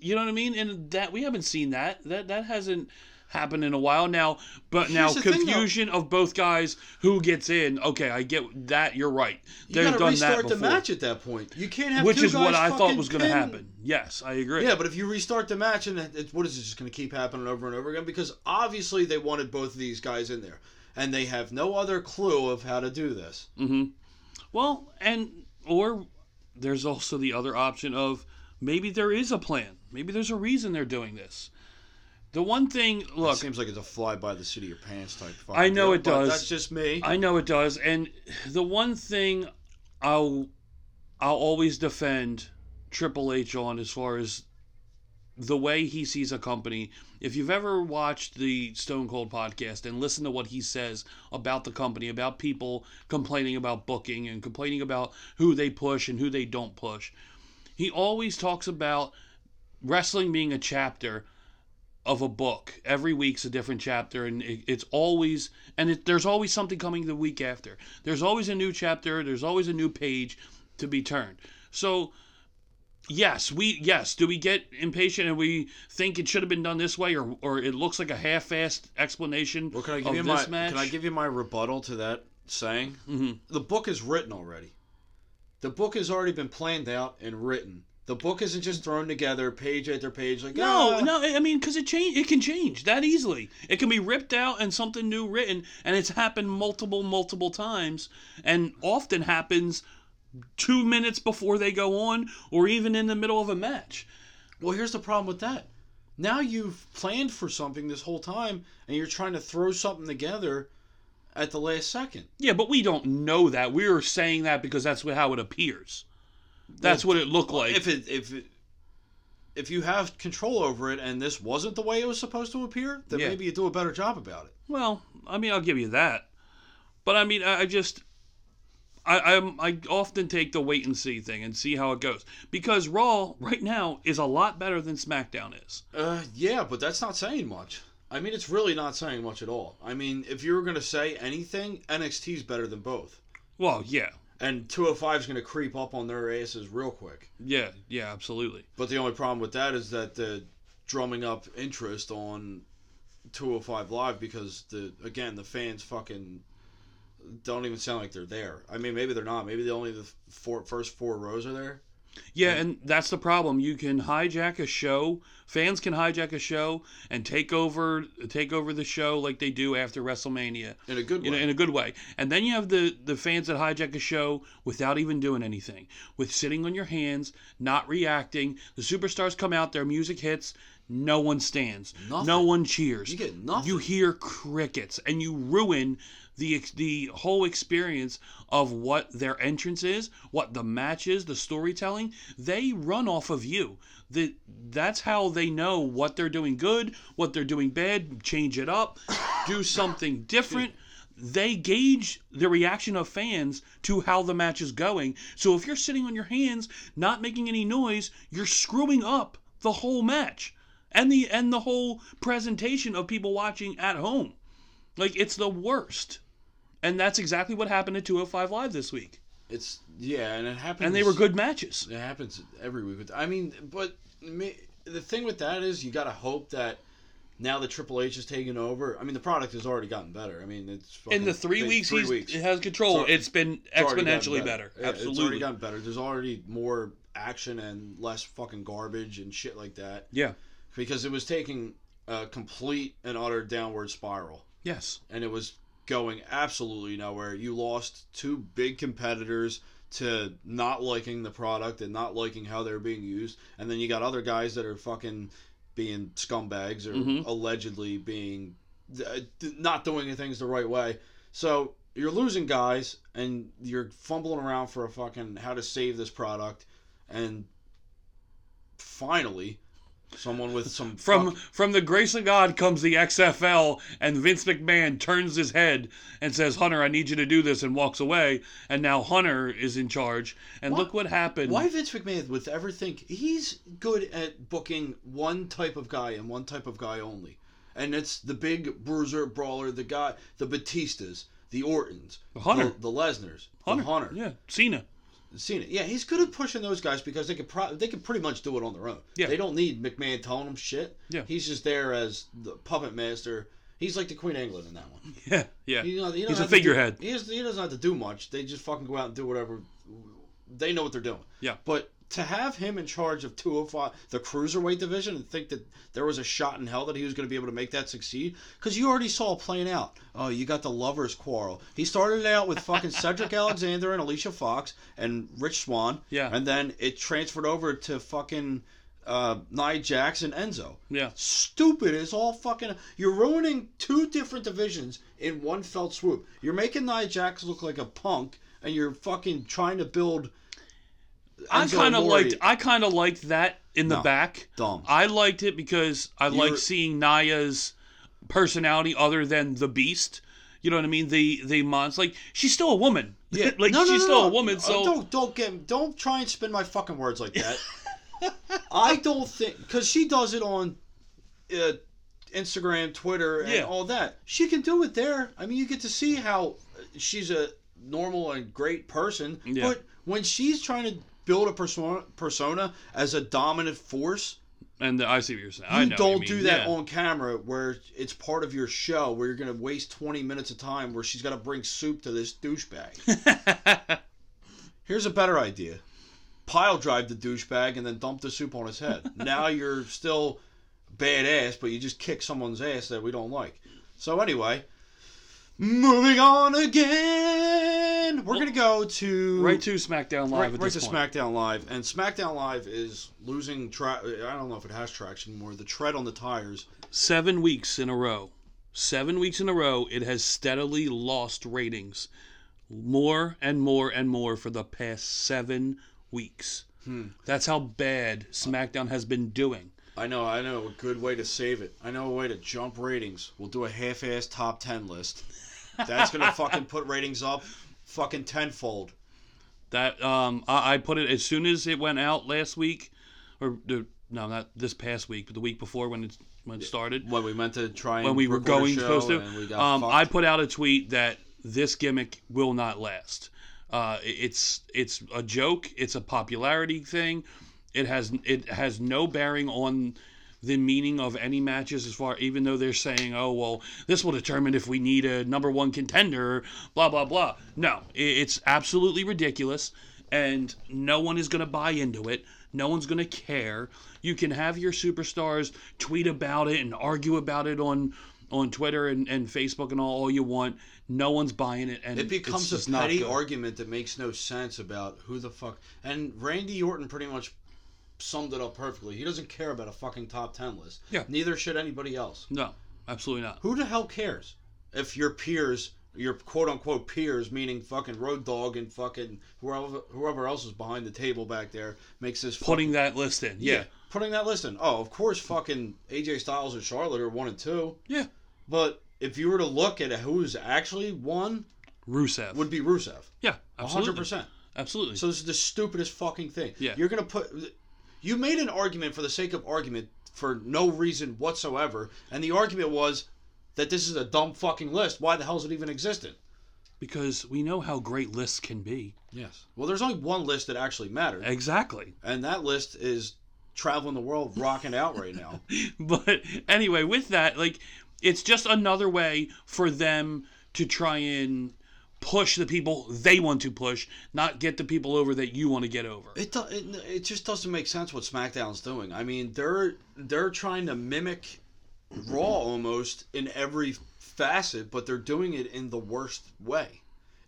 you know what i mean and that we haven't seen that that that hasn't happened in a while now but now Here's thing, confusion of both guys who gets in okay i get that you're right they've gotta done restart that the match at that point. You can't have which is what i thought was going to happen yes i agree Yeah, but if you restart the match and it- what is it just going to keep happening over and over again? Because obviously they wanted both of these guys in there, and they have no other clue of how to do this. Mm-hmm. Well, and or there's also the other option of maybe there is a plan. Maybe there's a reason they're doing this. The one thing, It look, seems like it's a fly by the seat of your pants type. I know deal, it does. That's just me. I know it does, and the one thing I'll I'll always defend Triple H on as far as the way he sees a company. If you've ever watched the Stone Cold podcast and listened to what he says about the company, about people complaining about booking and complaining about who they push and who they don't push, he always talks about wrestling being a chapter of a book. Every week's a different chapter, and it, it's always and it, there's always something coming the week after. There's always a new chapter. There's always a new page to be turned. So yes, we yes. Do we get impatient and we think it should have been done this way, or or it looks like a half-assed explanation well, can I give you this my match? can I give you my rebuttal to that saying? Mhm. The book is written already. The book has already been planned out and written. The book isn't just thrown together page after page like No, ah. no, I mean, because it change, it can change that easily. It can be ripped out and something new written, and it's happened multiple, multiple times, and often happens two minutes before they go on, or even in the middle of a match. Well, here's the problem with that. Now you've planned for something this whole time, and you're trying to throw something together at the last second. Yeah, but we don't know that. We're saying that because that's how it appears. That's what it looked like. If it if it, if you have control over it, and this wasn't the way it was supposed to appear, then Yeah. maybe you do a better job about it. Well, I mean, I'll give you that, but I mean, I, I just, I, I'm, I often take the wait and see thing and see how it goes because Raw right now is a lot better than SmackDown is. Uh, yeah, but that's not saying much. I mean, it's really not saying much at all. I mean, if you were going to say anything, NXT's better than both. Well, yeah, And 205 is going to creep up on their asses real quick. yeah, yeah, absolutely. But the only problem with that is that the drumming up interest on 205 Live because the again the fans fucking don't even sound like they're there. I mean, maybe they're not. Maybe the only the four, first four rows are there. Yeah, and that's the problem. You can hijack a show. Fans can hijack a show and take over take over the show like they do after WrestleMania. In a good you know, way. in a good way. And then you have the the fans that hijack a show without even doing anything, with sitting on your hands, not reacting. The superstars come out, their music hits, no one stands, Nothing. no one cheers. You get nothing. You hear crickets, and you ruin the the whole experience of what their entrance is, what the match is, the storytelling. They run off of you. The, that's how they know what they're doing good, what they're doing bad. Change it up, do something different. They gauge the reaction of fans to how the match is going. So if you're sitting on your hands, not making any noise, you're screwing up the whole match and the and the whole presentation of people watching at home. Like it's the worst. And that's exactly what happened at 205 Live this week. It's yeah, and it happens. And they were good matches. It happens every week. I mean, but the thing with that is you got to hope that now that Triple H is taking over. I mean, the product has already gotten better. I mean, it's In the three weeks three he's weeks. has control, It's it's been It's exponentially better. Yeah, It's already Absolutely. gotten better. There's already more action and less fucking garbage and shit like that. Yeah. Because it was taking a complete and utter downward spiral, Yes. and it was going absolutely nowhere. You lost two big competitors to not liking the product and not liking how they're being used, and then you got other guys that are fucking being scumbags or Mhm. allegedly being uh, not doing things the right way. So you're losing guys, and you're fumbling around for a fucking how to save this product, and finally, someone with some From fuck- from the grace of God comes the XFL, and Vince McMahon turns his head and says, "Hunter, I need you to do this," and walks away. And now Hunter is in charge. And Why- look what happened. Why Vince McMahon would ever think he's good at booking one type of guy and one type of guy only, and it's the big bruiser brawler, the guy, the Batistas, the Ortons, Hunter. the, the Lesnars, Hunter? the Hunter, Yeah. Cena. Cena. Yeah, he's good at pushing those guys because they could pro- they could pretty much do it on their own. Yeah. They don't need McMahon telling them shit. Yeah. He's just there as the puppet master. He's like the Queen England in that one. Yeah. Yeah. He, don't- he He's a to do- figurehead. he, has, he doesn't have to do much. They just fucking go out and do whatever. They know what they're doing. Yeah. But to have him in charge of 205, the cruiserweight division, and think that there was a shot in hell that he was going to be able to make that succeed, because you already saw it playing out. Oh, you got the lovers' quarrel. He started out with fucking Cedric Alexander and Alicia Fox and Rich Swann. Yeah. And then it transferred over to fucking uh, Nia Jax and Enzo Yeah. stupid as all fucking. You're ruining two different divisions in one felt swoop. You're making Nia Jax look like a punk, and you're fucking trying to build. I kind of liked I kind of liked that in the No. back. Dumb. I liked it because I You're- like seeing Nia's personality other than the beast. You know what I mean? The the monster. Like she's still a woman. Yeah, like No, no, she's still a woman. Uh, So don't don't get don't try and spin my fucking words like that. I don't think because she does it on uh, Instagram, Twitter, and Yeah. all that. She can do it there. I mean, you get to see how she's a normal and great person. Yeah. But when she's trying to build a persona, persona as a dominant force, and I see what you're saying. you don't you do that yeah. on camera where it's part of your show where you're going to waste 20 minutes of time where she's got to bring soup to this douchebag. Here's a better idea. pile drive the douchebag and then dump the soup on his head. now you're still badass, but you just kick someone's ass that we don't like. So anyway, moving on again. We're gonna go to Right to SmackDown Live. right, at right this to point. SmackDown Live, and SmackDown Live is losing track. I don't know if it has traction anymore. The tread on the tires. Seven weeks in a row. Seven weeks in a row, it has steadily lost ratings. More and more and more for the past seven weeks. Hmm. That's how bad SmackDown has been doing. I know, I know a good way to save it. I know a way to jump ratings. We'll do a half-ass top ten list. That's gonna fucking put ratings up, fucking tenfold. That um, I, I put it as soon as it went out last week, or no, not this past week, but the week before when it when it started. When we meant to try and when we were going supposed to. Um. I put out a tweet that this gimmick will not last. Uh, it's it's a joke. It's a popularity thing. It has it has no bearing on the meaning of any matches as far even though they're saying oh well this will determine if we need a number one contender blah blah blah. No it's absolutely ridiculous and no one is going to buy into it. No one's going to care. You can have your superstars tweet about it and argue about it on on twitter and, and facebook and all, all you want. No one's buying it and It becomes a petty argument that makes no sense about who the fuck. And Randy Orton pretty much summed it up perfectly. He doesn't care about a fucking top ten list. Yeah. Neither should anybody else. no absolutely not Who the hell cares if your peers, your quote unquote peers, meaning fucking Road Dog and fucking whoever whoever else is behind the table back there, makes this putting that list in yeah putting that list in. Oh, of course, fucking AJ Styles and Charlotte are one and two. Yeah. But if you were to look at who's actually one, rusev would be Rusev. yeah absolutely hundred percent. absolutely So this is the stupidest fucking thing. Yeah. You're gonna put. You made an argument for the sake of argument for no reason whatsoever, and the argument was that this is a dumb fucking list. Why the hell is it even existent? because we know how great lists can be Yes. Well, there's only one list that actually matters, exactly and that list is traveling the world, rocking out right now. but anyway, with that, like, it's just another way for them to try and push the people they want to push, not get the people over that you want to get over. It, it it just doesn't make sense what SmackDown's doing. I mean, they're they're trying to mimic Raw almost in every facet, but they're doing it in the worst way.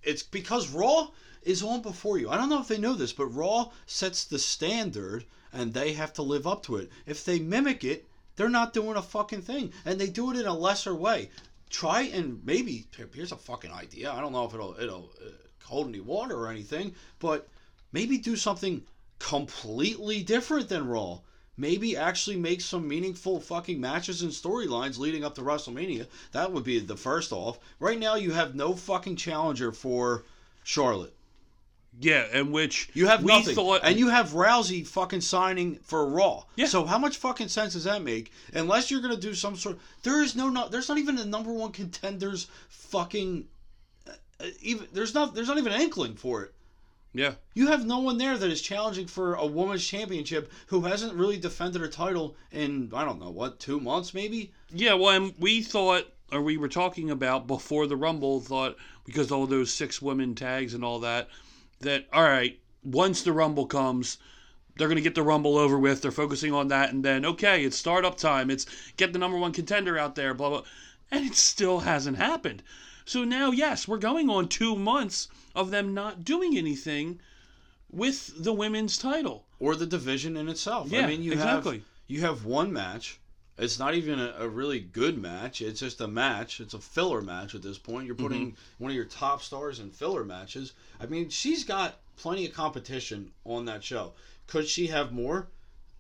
It's because Raw is on before you. I don't know if they know this, but Raw sets the standard and they have to live up to it. If they mimic it, they're not doing a fucking thing, and they do it in a lesser way. Try and maybe here's a fucking idea. I don't know if it'll it'll uh, hold any water or anything, but maybe do something completely different than Raw. Maybe actually make some meaningful fucking matches and storylines leading up to WrestleMania. That would be the first off. Right now, you have no fucking challenger for Charlotte. Yeah, and which You have we nothing, thought, and you have Rousey fucking signing for Raw. Yeah. So how much fucking sense does that make? Unless you're gonna do some sort. There is no, no there's not even a number one contenders fucking. Uh, even there's not there's not even an inkling for it. yeah, You have no one there that is challenging for a women's championship who hasn't really defended her title in I don't know what two months maybe. yeah. Well, and we thought, or we were talking about before the Rumble, thought because all those six women tags and all that, that all right, once the Rumble comes. They're going to get the Rumble over with. They're focusing on that. And then, okay, it's startup time. It's get the number one contender out there, blah, blah. And it still hasn't happened. So now, yes, we're going on two months of them not doing anything with the women's title. or the division in itself. I Yeah, mean, you exactly. have you have one match. It's not even a, a really good match. It's just a match. It's a filler match at this point. You're putting Mm-hmm. one of your top stars in filler matches. I mean, she's got plenty of competition on that show. Could she have more?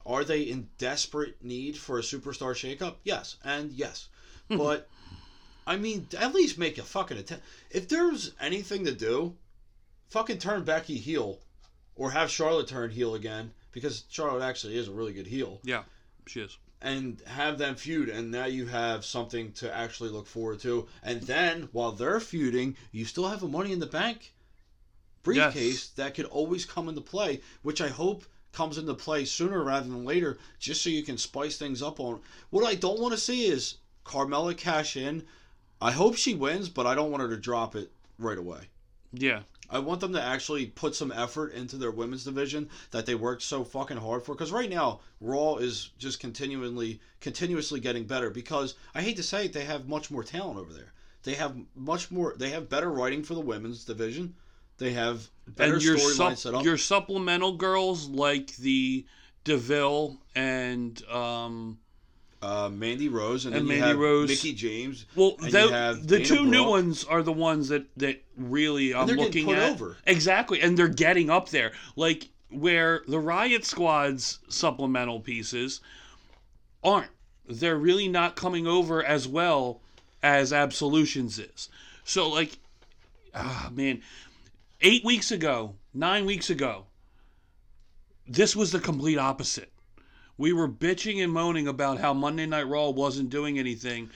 Are they in desperate need for a superstar shakeup? Yes, and yes. Hmm. but I mean, at least make a fucking attempt. If there's anything to do, fucking turn Becky heel or have Charlotte turn heel again because Charlotte actually is a really good heel Yeah, she is. And have them feud and now you have something to actually look forward to and then while they're feuding you still have a money in the bank briefcase Yes. that could always come into play which I hope comes into play sooner rather than later just so you can spice things up on what I don't want to see is Carmella cash in I hope she wins but I don't want her to drop it right away Yeah. I want them to actually put some effort into their women's division that they worked so fucking hard for. Because right now, Raw is just continually, continuously getting better. Because I hate to say it, they have much more talent over there. They have much more. They have better writing for the women's division. They have better and your sup- set up. your supplemental girls like the Deville and um Uh, Mandy Rose and, And then you Mandy have Rose. Mickie James. well the, you the two new ones are the ones that that really I'm looking at over. exactly and they're getting up there like where the Riot Squad's supplemental pieces aren't they're really not coming over as well as Absolutions is so like ah man 8 weeks ago 9 weeks ago this was the complete opposite we were bitching and moaning about how Monday Night Raw wasn't doing anything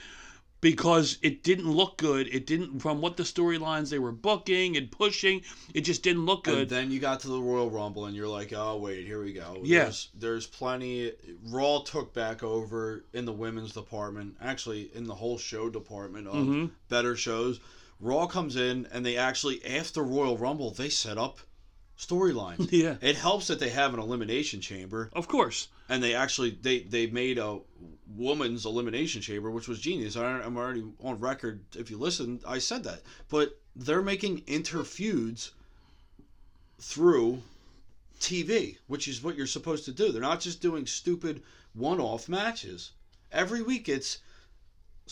because it didn't look good. It didn't, from what the storylines they were booking and pushing, it just didn't look And good. then you got to the Royal Rumble, and you're like, oh wait, here we go. Yeah. There's, there's plenty. Raw took back over in the women's department, actually in the whole show department of Mhm. better shows. Raw comes in, and they actually after Royal Rumble, they set up storylines. yeah, it helps that they have an elimination chamber, of course. and they actually they they made a woman's elimination chamber, which was genius. I, I'm already on record. If you listen, I said that, but they're making interfeuds through TV, which is what you're supposed to do. They're not just doing stupid one-off matches. Every week it's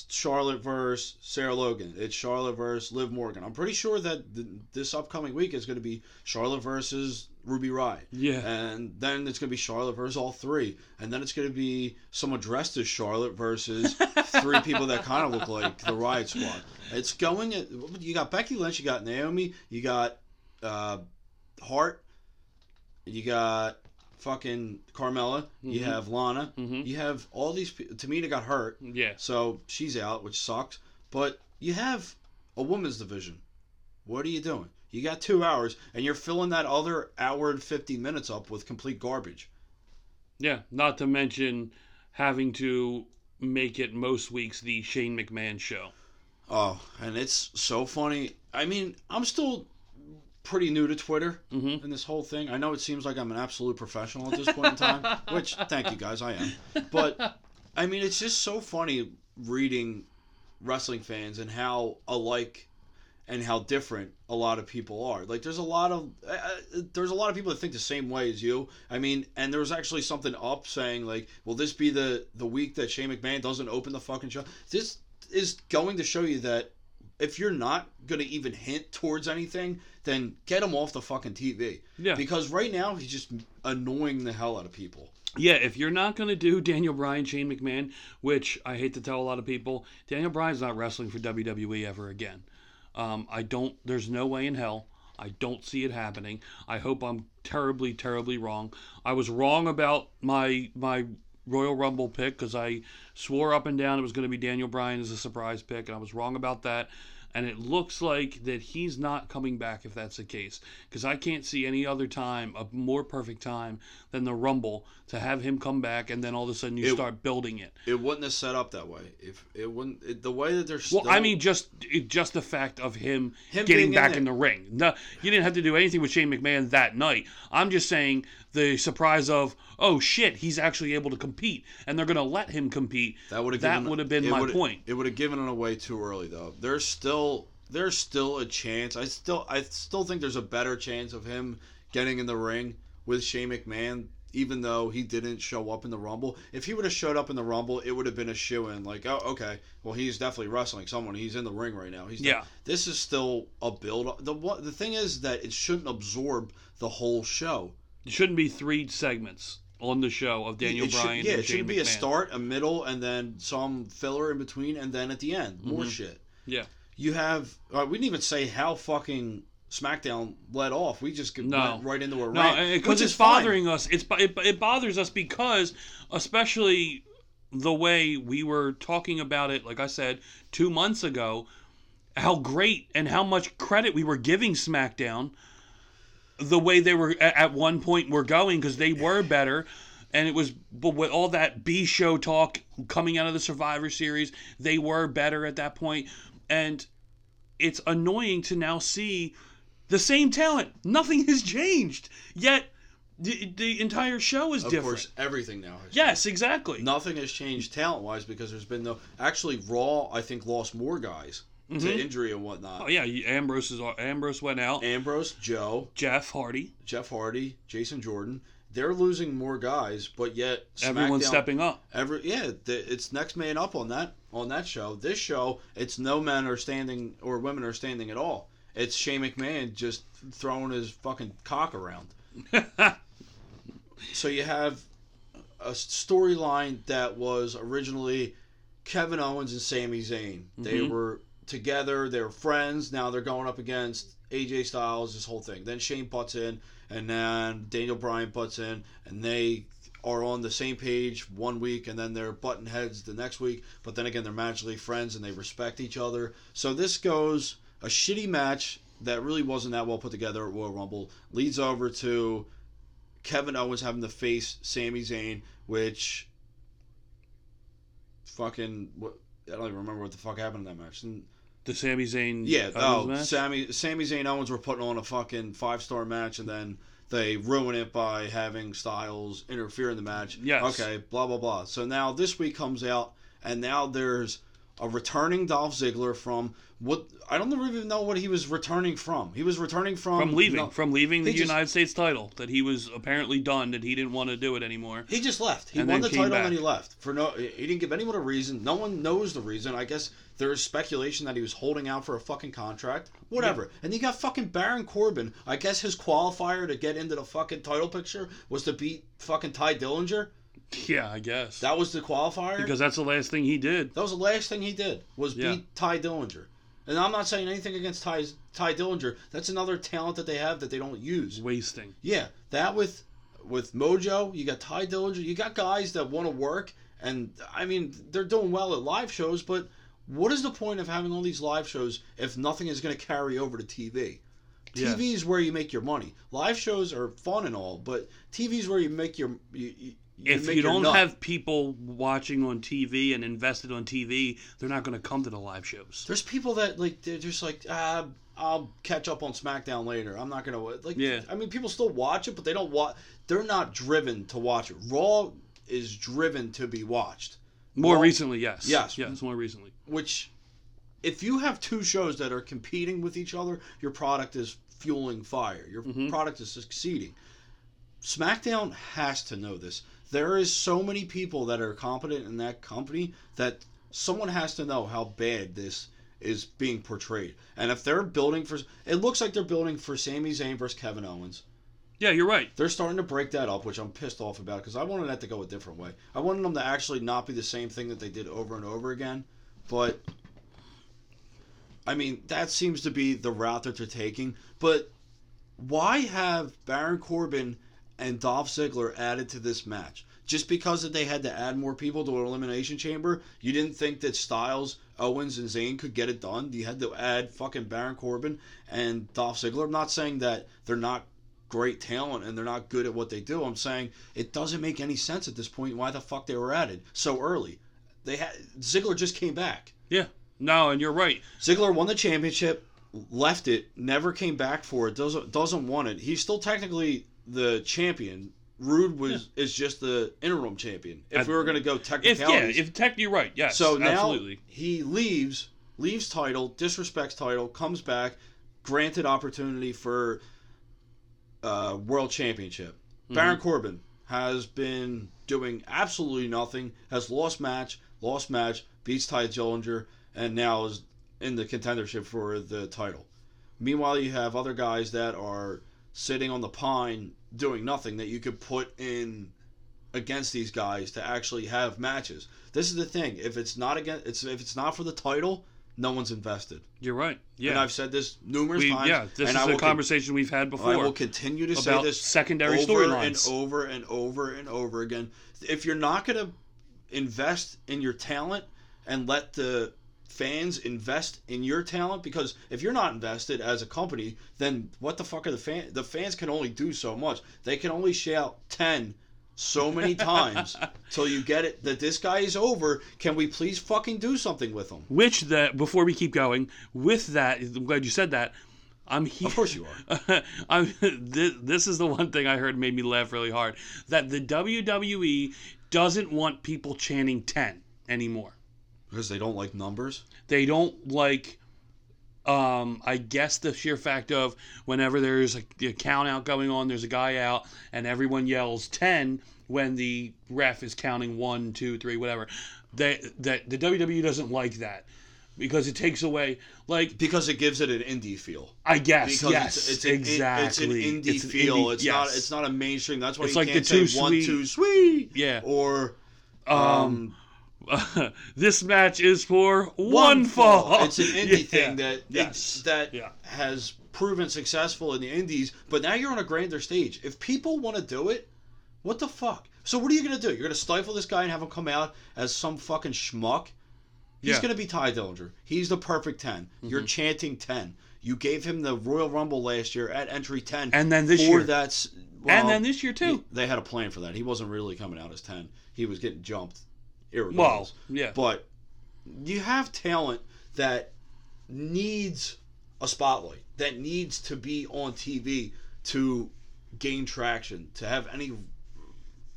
Charlotte versus Sarah Logan. It's Charlotte versus Liv Morgan. I'm pretty sure that th- this upcoming week is going to be Charlotte versus Ruby Riot. Yeah. And then it's going to be Charlotte versus all three. And then it's going to be someone dressed as Charlotte versus three people that kind of look like the Riot Squad. It's going. At, you got Becky Lynch, you got Naomi, you got uh, Hart, you got fucking Carmella, you Mhm. have Lana, Mhm. you have all these. pe- Tamina got hurt, Yeah. so she's out, which sucks. But you have a women's division. What are you doing? You got two hours, and you're filling that other hour and 50 minutes up with complete garbage. Yeah. Not to mention having to make it most weeks the Shane McMahon show. Oh, and it's so funny. I mean, I'm still pretty new to Twitter Mhm. and this whole thing. I know it seems like I'm an absolute professional at this point in time, which thank you guys, I am. But I mean, it's just so funny reading wrestling fans and how alike and how different a lot of people are. Like, there's a lot of uh, uh, there's a lot of people that think the same way as you. I mean, and there was actually something up saying like, "Will this be the the week that Shane McMahon doesn't open the fucking show?" This is going to show you that if you're not going to even hint towards anything, then get him off the fucking TV. Yeah. Because right now he's just annoying the hell out of people. Yeah, if you're not going to do Daniel Bryan, Shane McMahon, which I hate to tell a lot of people, Daniel Bryan's not wrestling for WWE ever again. Um, I don't, there's no way in hell. I don't see it happening. I hope I'm terribly, terribly wrong. I was wrong about my my Royal Rumble pick because I swore up and down it was going to be Daniel Bryan as a surprise pick, and I was wrong about that. And it looks like that he's not coming back if that's the case. Because I can't see any other time, a more perfect time than the Rumble to have him come back and then all of a sudden you It- start building it. It wouldn't have set up that way if it wouldn't. It, the way that they're Well. I mean, just it, just the fact of him, Him getting back there. in, the ring. No, you didn't have to do anything with Shane McMahon that night. I'm just saying the surprise of, oh shit, he's actually able to compete, and they're going to let him compete. that would have that would have been my point. It would have given it away too early though. There's still there's still a chance. I still I still think there's a better chance of him getting in the ring with Shane McMahon. Even though he didn't show up in the Rumble, if he would have showed up in the Rumble, it would have been a shoe in. Like, oh, okay, well, he's definitely wrestling someone. He's in the ring right now. He's Yeah. This is still a build. The one, the thing is that it shouldn't absorb the whole show. It shouldn't be three segments on the show of Daniel it should- Bryan. yeah, and it should Shane be a start, a middle, and then some filler in between, and then at the end, more Mhm. shit. Yeah. You have. Uh, we didn't even say how fucking SmackDown let off. We just No. went right into a No, rant, because which it's is fine. bothering us. It's it, it bothers us because, especially the way we were talking about it, like I said two months ago, how great and how much credit we were giving SmackDown. The way they were at one point were going because they were better, and it was but with all that B show talk coming out of the Survivor Series, they were better at that point, and it's annoying to now see the same talent. Nothing has changed. Yet the, the entire show is Of different. Of course, everything now has Yes, exactly. Nothing has changed talent wise because there's been no. Actually, Raw I think lost more guys to injury and whatnot. Oh yeah, Ambrose is Ambrose went out. Ambrose, Joe, Jeff Hardy, Jeff Hardy, Jason Jordan. They're losing more guys, but yet everyone's SmackDown- stepping up. Every yeah, the, it's next man up on that on that show. This show, it's no men are standing or women are standing at all. It's Shane McMahon just throwing his fucking cock around. so you have a storyline that was originally Kevin Owens and Sami Zayn. They Mhm. were together. They're friends. Now they're going up against AJ Styles. This whole thing. Then Shane butts in, and then Daniel Bryan butts in, and they are on the same page one week, and then they're button heads the next week. But then again, they're magically friends and they respect each other. So this goes a shitty match that really wasn't that well put together at Royal Rumble leads over to Kevin Owens having to face Sami Zayn, which fucking what I don't even remember what the fuck happened in that match. And, The Sami Zayn yeah, titles oh, match? Sami Sami Zayn Owens were putting on a fucking five star match, and then they ruin it by having Styles interfere in the match. Yes. Okay. Blah blah blah. So now this week comes out, and now there's a returning Dolph Ziggler from what I don't even know what he was returning from. He was returning from from leaving, no, from leaving the He just- United States title that he was apparently done that he didn't want to do it anymore. He just left. He won the title and he left for no. He didn't give anyone a reason. No one knows the reason. I guess there is speculation that he was holding out for a fucking contract. Whatever. And you got fucking Baron Corbin. I guess his qualifier to get into the fucking title picture was to beat fucking Tye Dillinger. Yeah, I guess That was the qualifier. because that's the last thing he did. that was the last thing he did was Yeah. beat Tye Dillinger. And I'm not saying anything against Ty Tye Dillinger. That's another talent that they have that they don't use. Wasting. Yeah, that with with Mojo, you got Tye Dillinger, you got guys that want to work, and I mean they're doing well at live shows. But what is the point of having all these live shows if nothing is going to carry over to TV? Yeah. TV is where you make your money. Live shows are fun and all, but TV is where you make your you, you, If you don't nut. have people watching on TV and invested on TV, they're not going to come to the live shows. There's people that like they're just like ah, I'll catch up on SmackDown later. I'm not gonna like. Yeah. I mean, people still watch it, but they don't watch. They're not driven to watch it. Raw is driven to be watched. More Well, recently, yes. yes. Yes, more recently. Which, if you have two shows that are competing with each other, your product is fueling fire. Your Mhm. product is succeeding. SmackDown has to know this. There is so many people that are competent in that company that someone has to know how bad this is being portrayed. And if they're building for, it looks like they're building for Sami Zayn versus Kevin Owens. Yeah, you're right. They're starting to break that up, which I'm pissed off about because I wanted that to go a different way. I wanted them to actually not be the same thing that they did over and over again. But I mean, that seems to be the route that they're taking. But why have Baron Corbin and Dolph Ziggler added to this match? Just because that they had to add more people to an elimination chamber, you didn't think that Styles, Owens, and Zayn could get it done? You had to add fucking Baron Corbin and Dolph Ziggler. I'm not saying that they're not great talent and they're not good at what they do. I'm saying it doesn't make any sense at this point why the fuck they were added so early. They had Ziggler just came back. Yeah. No, and you're right. Ziggler won the championship, left it, never came back for it. Doesn't doesn't want it. He's still technically the champion. Roode was is just the interim champion. If At- we were going to go If technicalities, yeah, if tech, you're right. Yes. so now absolutely. he leaves, leaves title, disrespects title, comes back, granted opportunity for uh, world championship. Mm-hmm. Baron Corbin has been doing absolutely nothing. Has lost match, lost match, beats Tye Dillinger, and now is in the contendership for the title. Meanwhile, you have other guys that are sitting on the pine doing nothing that you could put in against these guys to actually have matches. This is the thing. If it's not against, it's if it's not for the title, no one's invested. You're right. Yeah. And I've said this numerous we, times. yeah, this and is I a will con- conversation we've had before. I will continue to say this secondary over and over and over and over again. If you're not going to invest in your talent and let the fans invest in your talent, because if you're not invested as a company, then what the fuck are the fans? The fans can only do so much. They can only shout ten so many times till you get it that this guy is over. Can we please fucking do something with him? Which that before we keep going with that, I'm glad you said that. I'm here. Of course you are. I'm, this, this is the one thing I heard made me laugh really hard. That the WWE doesn't want people chanting 10 anymore. Because they don't like numbers. They don't like, um, I guess, the sheer fact of whenever there's a, a count out going on, there's a guy out, and everyone yells 10 when the ref is counting one, two, three, whatever. They, that the WWE doesn't like that because it takes away like Because it gives it an indie feel. I guess Because yes it's, it's an, exactly It's an indie It's an feel. indie- it's not. It's not a mainstream. That's why It's you like can't the Too say one, Sweet. two, sweet. Yeah. Or um, um, this match is for one, fall. It's an indie Yeah. thing that yes that Yeah. has proven successful in the indies. But now you're on a grander stage. If people want to do it, what the fuck? So what are you gonna do? You're gonna stifle this guy and have him come out as some fucking schmuck? He's Yeah. Mm-hmm. gonna be Tye Dillinger. He's the perfect 10 you You're chanting ten. You gave him the Royal Rumble last year at entry ten, And then this year. that's and then this year too. they had a plan for that. He wasn't really coming out as ten. He was getting jumped, irregardless. Well, yeah. But you have talent that needs a spotlight, that needs to be on TV to gain traction, to have any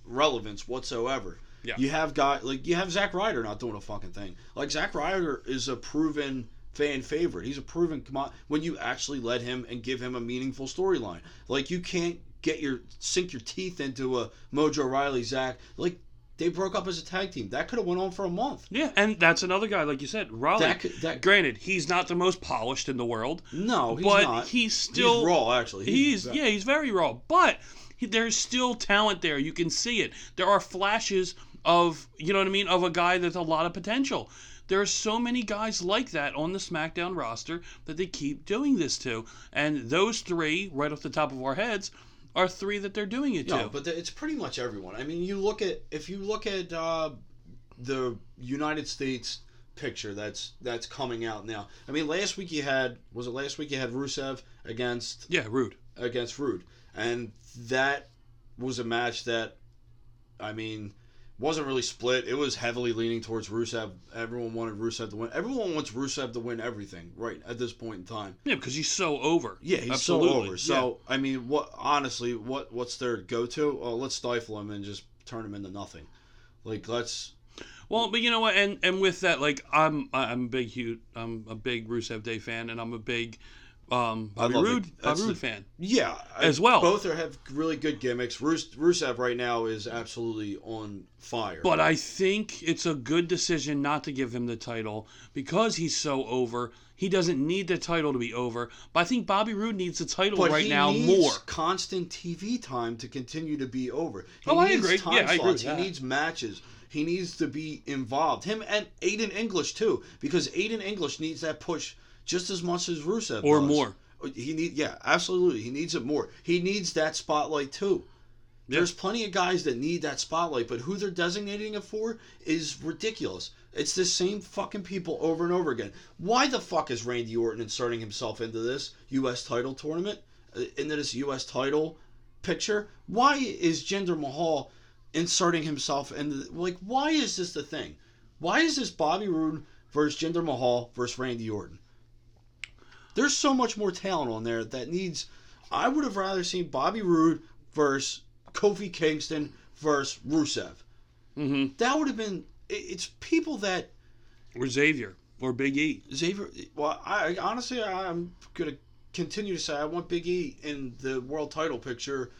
relevance whatsoever. Yeah. You have got like you have Zack Ryder not doing a fucking thing. Like Zack Ryder is a proven fan favorite. He's a proven come on when you actually let him and give him a meaningful storyline. Like you can't get your sink your teeth into a Mojo Rawley Zack. Like they broke up as a tag team. That could have went on for a month. Yeah, and that's another guy, like you said, Rawley. That could- that- granted, he's not the most polished in the world, No, he's but not. he's still he's raw actually. He's yeah, he's very raw, but he, there's still talent there. You can see it. There are flashes of you know what I mean of a guy that's a lot of potential. There are so many guys like that on the SmackDown roster that they keep doing this to, and those three, right off the top of our heads, are three that they're doing it to. No, to. but the, it's pretty much everyone. I mean, you look at if you look at uh, the United States picture that's that's coming out now. I mean, last week you had was it last week you had Rusev against yeah, Roode. against Roode, and that was a match that, I mean, wasn't really split. It was heavily leaning towards Rusev. Everyone wanted Rusev to win. Everyone wants Rusev to win everything right at this point in time. Yeah, because he's so over. Yeah, he's Absolutely. so over. So I mean, what honestly, what what's their go to? Oh, let's stifle him and just turn him into nothing. Like let's. Well, but you know what, and and with that, like I'm I'm a big huge I'm a big Rusev Day fan, and I'm a big um Bobby. Roode Bobby Roode the- fan. Yeah, I- As well. Both are have really good gimmicks. Rus- Rusev right now is absolutely on fire. But I think it's a good decision not to give him the title because he's so over. He doesn't need the title to be over. But I think Bobby Roode needs the title But right he now needs more. constant TV time to continue to be over. He Oh, I agree. Time Yeah, I agree he that. needs matches. He needs to be involved. Him and Aiden English too, because Aiden English needs that push just as much as Rusev Or does. more. He need yeah, absolutely. He needs it more. He needs that spotlight too. Yeah. There's plenty of guys that need that spotlight, but who they're designating it for is ridiculous. It's the same fucking people over and over again. Why the fuck is Randy Orton inserting himself into this U.S. title tournament, uh, into this U.S. title picture? Why is Jinder Mahal inserting himself in the like? Why is this the thing? Why is this Bobby Roode versus Jinder Mahal versus Randy Orton? There's so much more talent on there that needs. I would have rather seen Bobby Roode versus Kofi Kingston versus Rusev. hmm That would have been. It's people that Or Xavier or Big E. Xavier. Well, I honestly, I'm gonna continue to say I want Big E in the world title picture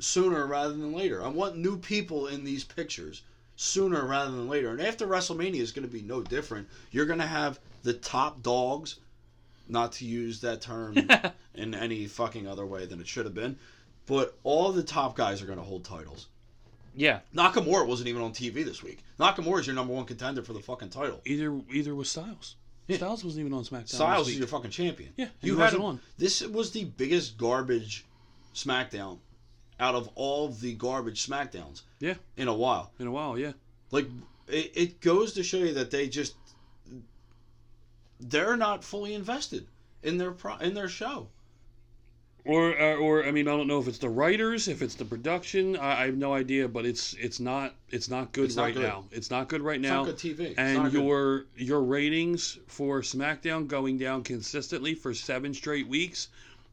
sooner rather than later. I want new people in these pictures sooner rather than later. And after WrestleMania is going to be no different. You're going to have the top dogs, not to use that term in any fucking other way than it should have been, but all the top guys are going to hold titles. Yeah. Nakamura wasn't even on TV this week. Nakamura is your number one contender for the fucking title. Either either was Styles. Styles wasn't even on SmackDown. Styles is your fucking champion. Yeah, you had him on. This was the biggest garbage SmackDown out of all the garbage SmackDowns Yeah, in a while. in a while. Yeah. Like it, it goes to show you that they just they're not fully invested in their pro, in their show. Or, uh, or I mean, I don't know if it's the writers, if it's the production. I, I have no idea, but it's it's not it's not good It's not right good. now. It's not good right It's now. not good TV. And not good. your your ratings for SmackDown going down consistently for seven straight weeks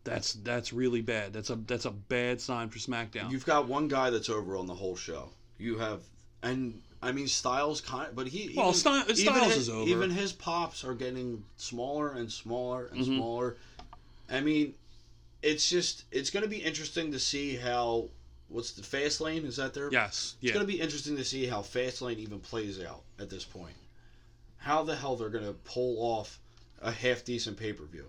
That's that's really bad. That's a that's a bad sign for SmackDown. You've got one guy that's over on the whole show. You have, and I mean Styles kind, of, but he Well, even, Sty- even Styles his, is over. Even his pops are getting smaller and smaller and Mhm. smaller. I mean, it's just it's going to be interesting to see how what's the Fastlane is that there? yes, It's yeah. going to be interesting to see how Fastlane even plays out at this point. How the hell they're going to pull off a half decent pay per view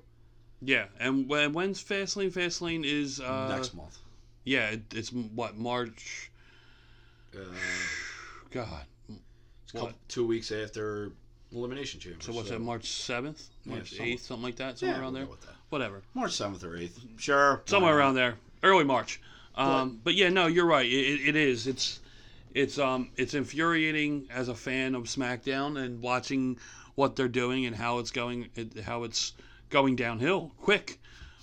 Yeah, and when, when's Fastlane? Fastlane is uh, next month? Yeah, it, it's what March. Uh, God, it's a couple, two weeks after Elimination Chamber. so what's that? March seventh, March eighth, something like that, somewhere Yeah, around we'll there. go with that. Whatever, March seventh or eighth. Sure. somewhere around there, early March. Um, but yeah, no, you're right. It, it, it is. It's it's um it's infuriating as a fan of SmackDown and watching what they're doing and how it's going, how it's going downhill quick.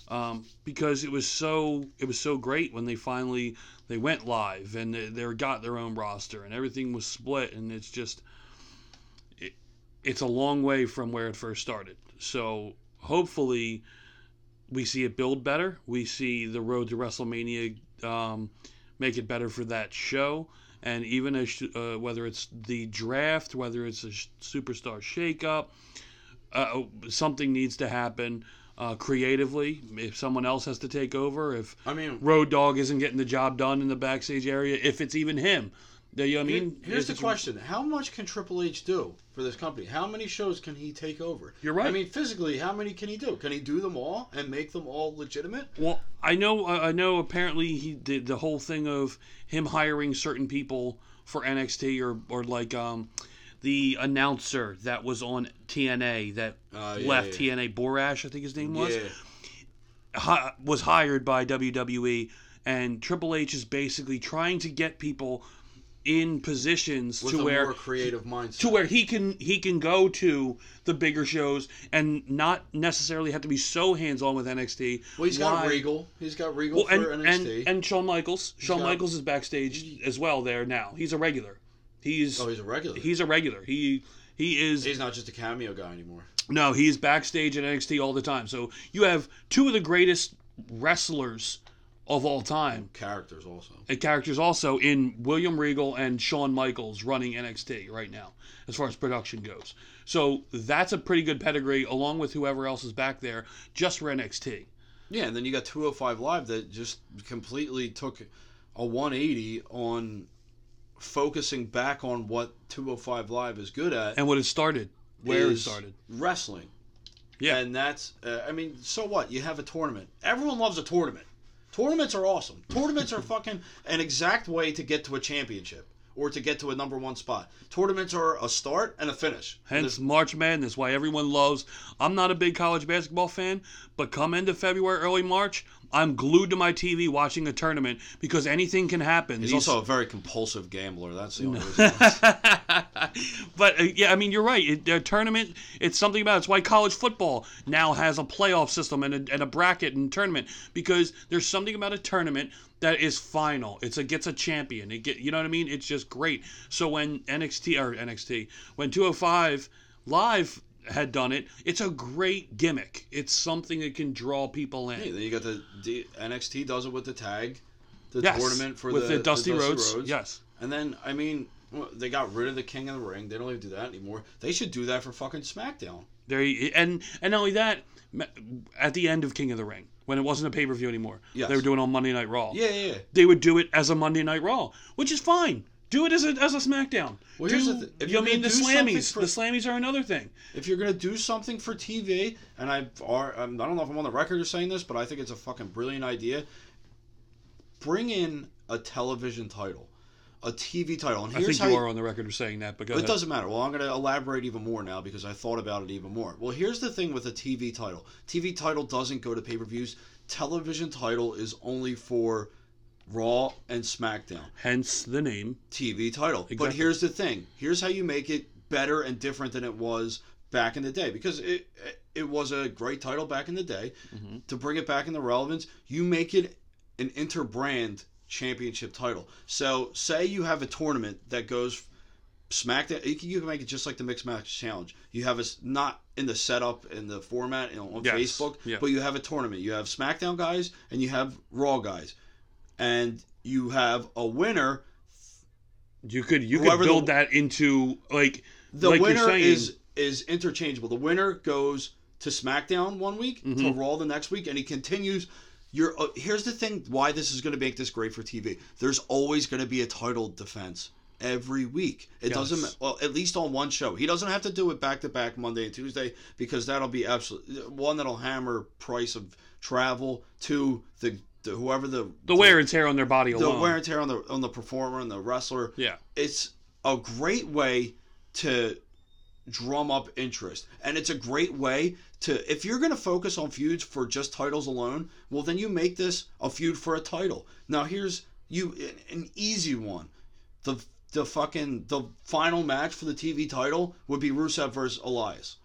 Um, because it was so it was so great when they finally they went live and they, they got their own roster and everything was split and it's just it, it's a long way from where it first started. So hopefully we see it build better. We see the road to WrestleMania um, make it better for that show. And even as, uh, whether it's the draft, whether it's a superstar shakeup, uh, something needs to happen uh, creatively. If someone else has to take over, if I mean, Road Dog isn't getting the job done in the backstage area, if it's even him, you know what I mean? here's the question: How much can Triple H do for this company? How many shows can he take over? You're right. I mean, physically, how many can he do? Can he do them all and make them all legitimate? Well, I know. I know. Apparently, he did the whole thing of him hiring certain people for NXT, or or like um, the announcer that was on TNA that Uh, yeah, left yeah. TNA, Borash, I think his name was, Yeah. hi, was hired by WWE, and Triple H is basically trying to get people in positions With to where creative mindset. to where he can he can go to the bigger shows and not necessarily have to be so hands on with NXT. well, he's got Regal. He's got Regal well, and, for and NXT. and Shawn Michaels. Shawn got- Michaels is backstage as well there now. He's a regular. He's oh, he's a regular. he's a regular. He he is He's not just a cameo guy anymore. no, he's backstage at NXT all the time. So you have two of the greatest wrestlers of all time Characters also. and characters also in William Regal and Shawn Michaels running NXT right now, as far as production goes. So that's a pretty good pedigree, along with whoever else is back there, just for NXT. Yeah, and then you got 205 Live that just completely took a 180 on focusing back on what 205 Live is good at. And what it started, where it started. wrestling. Yeah. And that's, uh, I mean, so what? You have a tournament. Everyone loves a tournament. Tournaments are awesome. Tournaments are fucking an exact way to get to a championship or to get to a number one spot. Tournaments are a start and a finish. Hence March Madness, why everyone loves. I'm not a big college basketball fan, but come into February, early March, I'm glued to my TV watching a tournament because anything can happen. He's These- also a very compulsive gambler. That's the only reason. but uh, yeah, I mean, you're right. It, a tournament, it's something about. It's why college football now has a playoff system and a, and a bracket and tournament because there's something about a tournament that is final. It's a gets a champion. It get you know what I mean. It's just great. So when NXT or NXT when 205 Live had done it, it's a great gimmick. It's something that can draw people in. Hey, then you got the, the NXT does it with the tag, the yes, tournament for with the, the, Dusty, Rhodes. Rhodes. Yes. And then I mean, they got rid of the King of the Ring. They don't even do that anymore. They should do that for fucking SmackDown. There you- and and not only that, at the end of King of the Ring, when it wasn't a pay per view anymore, Yes. they were doing it on Monday Night Raw. Yeah, yeah. yeah. They would do it as a Monday Night Raw, which is fine. Do it as a as a SmackDown. Well, do, here's the th- if you know I mean the gonna Slammies. for- the Slammies are another thing. If you're gonna do something for TV, and I are I don't know if I'm on the record of saying this, but I think it's a fucking brilliant idea. Bring in a television title, a TV title, and I think how you are on the record of saying that, but It doesn't matter. Well, I'm going to elaborate even more now because I thought about it even more. Well, here's the thing with a TV title TV title doesn't go to pay per views, television title is only for Raw and SmackDown. Hence the name. TV title. But here's the thing here's how you make it better and different than it was back in the day because it it was a great title back in the day Mm-hmm. to bring it back in the relevance you make it an interbrand championship title so say you have a tournament that goes SmackDown. You can, you can make it just like the mixed match challenge. You have us not in the setup in the format you know, on Yes, Facebook, yeah. but you have a tournament. You have SmackDown guys and you have Raw guys, and you have a winner. You could you could Whoever the- build that into like The like you're winner saying- is is interchangeable. The winner goes to SmackDown one week, to Mm-hmm. Raw the next week, and he continues. You're, uh, here's the thing why this is going to make this great for TV. There's always going to be a title defense every week. It doesn't ma- well at least on one show. He doesn't have to do it back to back Monday and Tuesday because that'll be absolutely one that'll hammer price of travel to the, the whoever the the wear and tear on their body alone. the wear and tear on the on the performer and the wrestler. Yeah. it's a great way to drum up interest. And it's a great way to if you're going to focus on feuds for just titles alone well then you make this a feud for a title. Now here's you an easy one. The the fucking the final match for the TV title would be Rusev versus Elias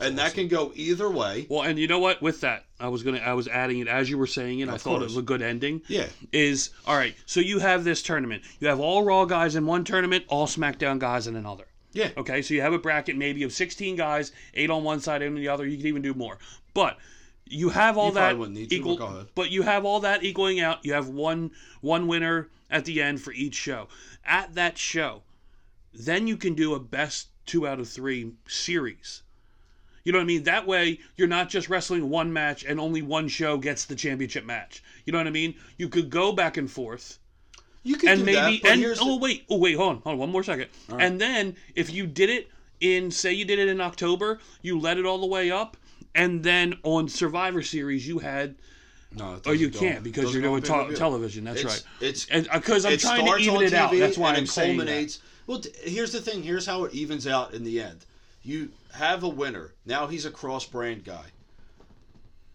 and that can go either way Well, and you know what? With that, I was gonna I was adding it as you were saying it. I Of thought it was a good ending. yeah Is all right. So you have this tournament. You have all Raw guys in one tournament, all SmackDown guys in another. yeah Okay, so you have a bracket maybe of 16 guys, eight on one side, eight on the other. You could even do more, but you have all You that probably wouldn't need to, equal. but go ahead. But you have all that equaling out. You have one one winner at the end for each show. At that show, then you can do a best two out of three series. You know what I mean? That way, you're not just wrestling one match and only one show gets the championship match. You know what I mean? You could go back and forth you can and do maybe that, and oh wait oh wait hold on hold on one more second and then if you did it in say you did it in october you let it all the way up and then on survivor series you had no, oh you can't because you're doing te- television that's It's- right it's and uh, because i'm it trying to even it out that's why i'm it saying that. culminates. Well, here's the thing. Here's how it evens out in the end. You have a winner. Now he's a cross brand guy.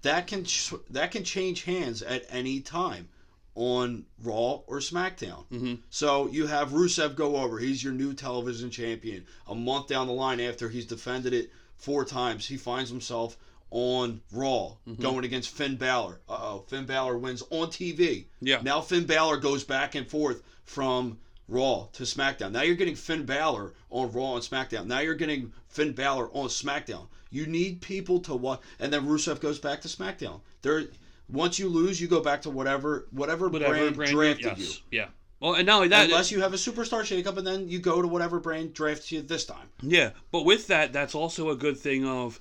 That can that can change hands at any time on Raw or SmackDown. Mm-hmm. So you have Rusev go over. He's your new television champion. A month down the line, after he's defended it four times, he finds himself on Raw Mm-hmm. going against Finn Balor. Uh oh, Finn Balor wins on TV. Yeah. Now Finn Balor goes back and forth from Raw to SmackDown. Now you're getting Finn Balor on Raw and SmackDown. Now you're getting Finn Balor on SmackDown. You need people to watch, and then Rusev goes back to SmackDown. There, once you lose, you go back to whatever whatever, whatever brand, brand drafted yes you. yeah well and not only that Unless you have a superstar shakeup, and then you go to whatever brand drafts you this time. Yeah, but with that, that's also a good thing of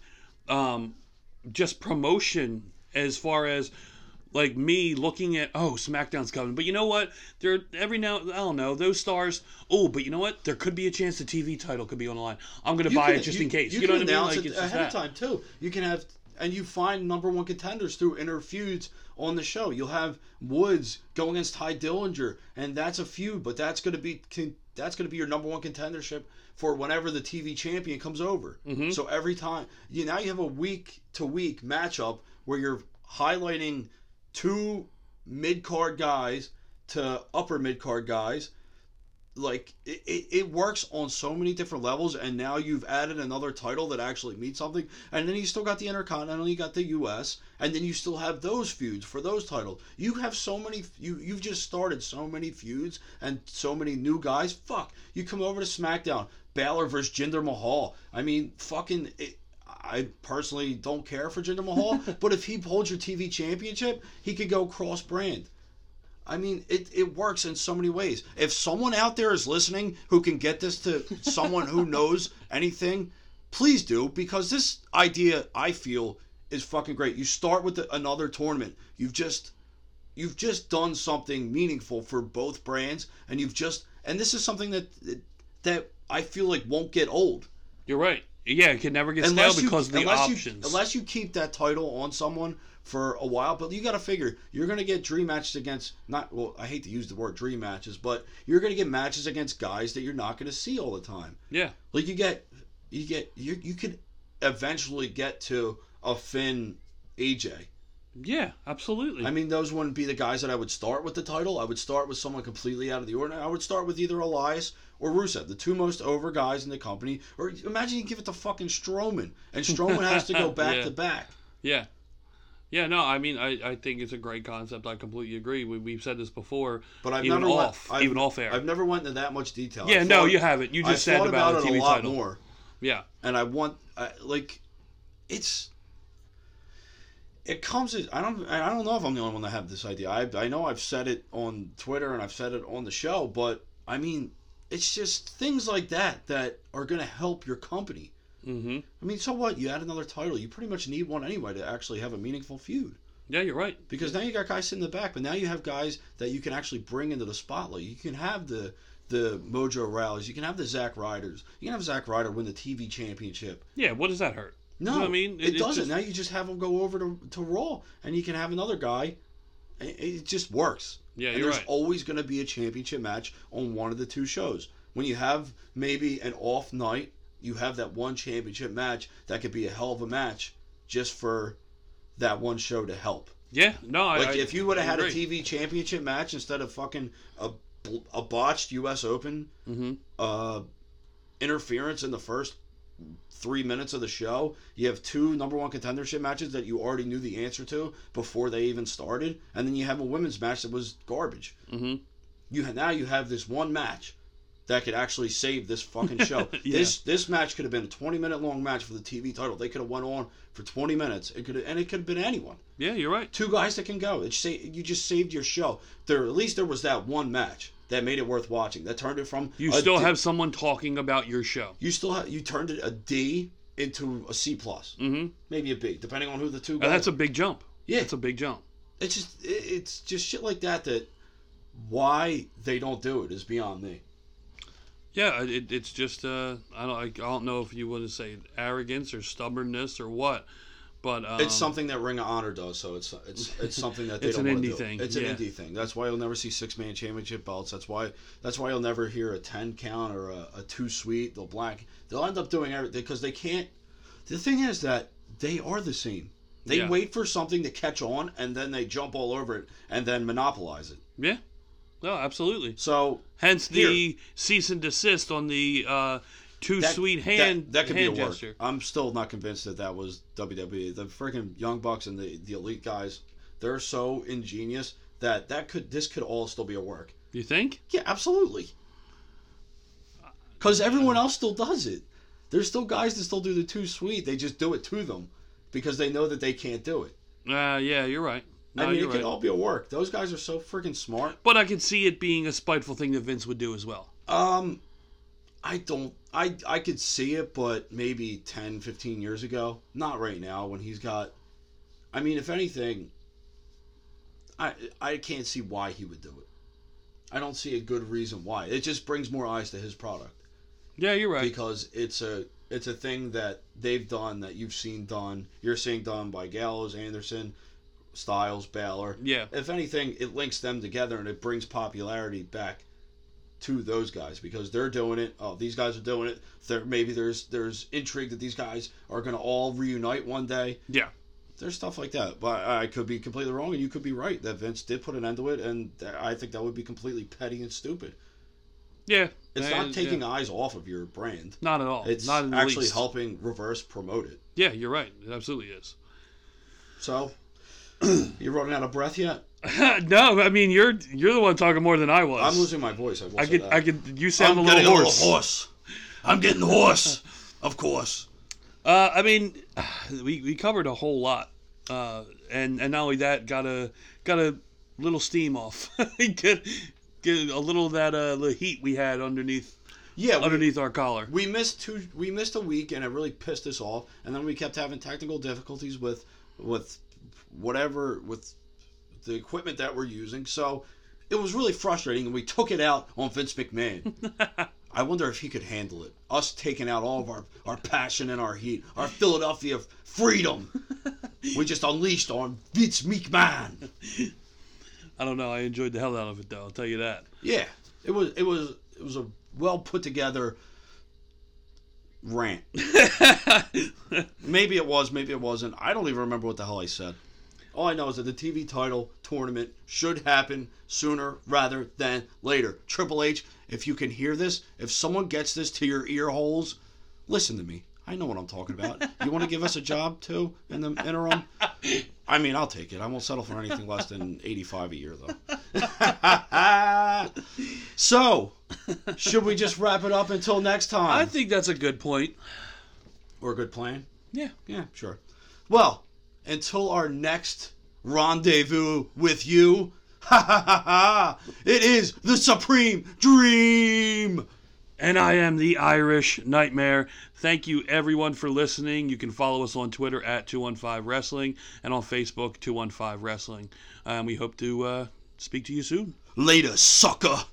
um, just promotion as far as like me looking at oh SmackDown's coming, but you know what? There every now I don't know those stars. Oh, but you know what? There could be a chance the TV title could be on the line. I'm gonna You buy can- it just in case. You, can know what I mean? announce Like it ahead that. of time too. You can have, and you find number one contenders through inner feuds on the show. You'll have Woods go against Tye Dillinger, and that's a feud, but that's going to be that's going to be your number one contendership for whenever the TV champion comes over. Mm-hmm. So every time you now you have a week to week matchup where you're highlighting two mid card guys to upper mid card guys. Like it, it, it works on so many different levels and now you've added another title that actually means something. And then you still got the intercontinental you got the us and then you still have those feuds for those titles. You have so many you you've just started so many feuds and so many new guys. Fuck you come over to smackdown Balor versus Jinder Mahal. I mean fucking it, I personally don't care for Jinder Mahal but if he holds your TV championship he could go cross brand I mean, it, it works in so many ways. If someone out there is listening who can get this to someone who knows anything, please do because this idea I feel is fucking great. You start with the, another tournament. You've just you've just done something meaningful for both brands, and you've just and this is something that that I feel like won't get old You're right. Yeah, it can never get stale unless you because of the unless options. you unless you keep that title on someone for a while. But you got to figure you're going to get dream matches against not well. I hate to use the word dream matches, but you're going to get matches against guys that you're not going to see all the time. yeah, Like you get you get you you could eventually get to a Finn AJ. Yeah, absolutely. I mean, those wouldn't be the guys that I would start with the title. I would start with someone completely out of the ordinary. I would start with either Elias or Rusev, the two most over guys in the company. Or imagine you give it to fucking Strowman, and Strowman has to go back Yeah. to back. yeah, Yeah, no, I mean, I, I think it's a great concept. I completely agree. We, we've said this before, But I've even never off, went, I've, even off air. I've never went into that much detail. yeah, I no, you haven't. You I just said about, about, it TV a lot title. more, Yeah, and I want I, like it's. It comes as I don't I don't know if I'm the only one that have this idea. I I know I've said it on Twitter and I've said it on the show, but I mean it's just things like that that are going to help your company. hmm I mean, so what? You add another title. You pretty much need one anyway to actually have a meaningful feud. yeah, you're right. Because now you got guys sitting in the back, but now you have guys that you can actually bring into the spotlight. You can have the the Mojo Rawleys. You can have the Zack Riders. You can have Zack Ryder win the TV championship. Yeah, what does that hurt? No, You know I mean? it, It- doesn't. just- now you just have them go over to, to Raw, and you can have another guy. It, it just works. Yeah, and you're there's right. always going to be a championship match on one of the two shows. When you have maybe an off night, you have that one championship match that could be a hell of a match just for that one show to help. Yeah, no, I Like I- if you would have had a. TV championship match instead of fucking a, a botched U.S. Open Mhm. uh, interference in the first three minutes of the show, you have two number one contendership matches that you already knew the answer to before they even started, and then you have a women's match that was garbage. Mhm. You now you have this one match that could actually save this fucking show. Yeah. This this match could have been a twenty minute long match for the TV title. They could have went on for twenty minutes. It could and it could have been anyone Yeah, you're right. two guys that can go. It's say you just saved your show. There at least there was that one match that made it worth watching. That turned it from You still D- have someone talking about your show. you still have you turned it a D into a C plus, hmm maybe a B, depending on who the two. Go. That's a big jump. yeah. That's a big jump. it's just it- it's just shit like that that why they don't do it is beyond me. Yeah, it, it's just uh, I don't I don't know if you want to say arrogance or stubbornness or what, but um, It's something that Ring of Honor does, so it's it's it's something that they It's don't an want to indie do. thing, It's yeah. an indie thing. That's why you'll never see six man championship belts. That's why that's why you'll never hear a ten count or a, a too sweet. They'll black. They'll end up doing everything because they can't. The thing is that they are the same. They Yeah. wait for something to catch on and then they jump all over it and then monopolize it. yeah, no, absolutely. So Hence the cease and desist on the uh, too that, sweet hand that, that could be a hand work. gesture. I'm still not convinced that that was WWE. The freaking Young Bucks and the the elite guys, they're so ingenious that that could this could all still be a work. You think? Yeah, absolutely. Because everyone else still does it. There's still guys that still do the too sweet. They just do it to them because they know that they can't do it. Uh, yeah, you're right. No, I mean, it could right. all be a work. Those guys are so freaking smart. But I could see it being a spiteful thing that Vince would do as well. Um, I don't. I I could see it, but maybe 10, 15 years ago. Not right now when he's got. I mean, if anything, I I can't see why he would do it. I don't see a good reason why. It just brings more eyes to his product. Yeah, you're right. because it's a it's a thing that they've done that you've seen done. You're seeing done by Gallows, Anderson, Styles, Balor. Yeah. If anything, it links them together and it brings popularity back to those guys because they're doing it. Oh, these guys are doing it. There maybe there's there's intrigue that these guys are going to all reunite one day. Yeah. There's stuff like that, but I could be completely wrong, and you could be right that Vince did put an end to it, and I think that would be completely petty and stupid. Yeah. It's not taking yeah. eyes off of your brand. Not at all. It's not actually least. helping reverse promote it. Yeah, you're right. It absolutely is. So, you running out of breath yet? no, I mean you're you're the one talking more than I was. I'm losing my voice. I will I could that. I could. You sound I'm a little getting hoarse. hoarse. I'm getting hoarse. Of course. Uh, I mean, we, we covered a whole lot, uh, and and not only that, got a got a little steam off. get get a little of that uh the heat we had underneath Yeah, we, underneath our collar. we missed two. We missed a week, and it really pissed us off. And then we kept having technical difficulties with with whatever with the equipment that we're using. So it was really frustrating, and we took it out on Vince McMahon. I wonder if he could handle it. Us taking out all of our, our passion and our heat, our Philadelphia freedom. we just unleashed on Vince McMahon. I don't know. I enjoyed the hell out of it though. I'll tell you that. Yeah, it was it was it was a well put together rant. maybe it was, maybe it wasn't. I don't even remember what the hell I said. All I know is that the TV title tournament should happen sooner rather than later. Triple H, if you can hear this, if someone gets this to your ear holes, listen to me. I know what I'm talking about. You want to give us a job too in the interim? I mean, I'll take it. I won't settle for anything less than 85 a year, though. so, should we just wrap it up until next time? I think that's a good point. or a good plan? Yeah. Yeah, sure. Well, until our next rendezvous with you, ha ha ha ha! It is the supreme dream. And I am the Irish Nightmare. Thank you, everyone, for listening. You can follow us on Twitter at 215 Wrestling and on Facebook, 215 Wrestling. And we hope to uh, speak to you soon. Later, sucker.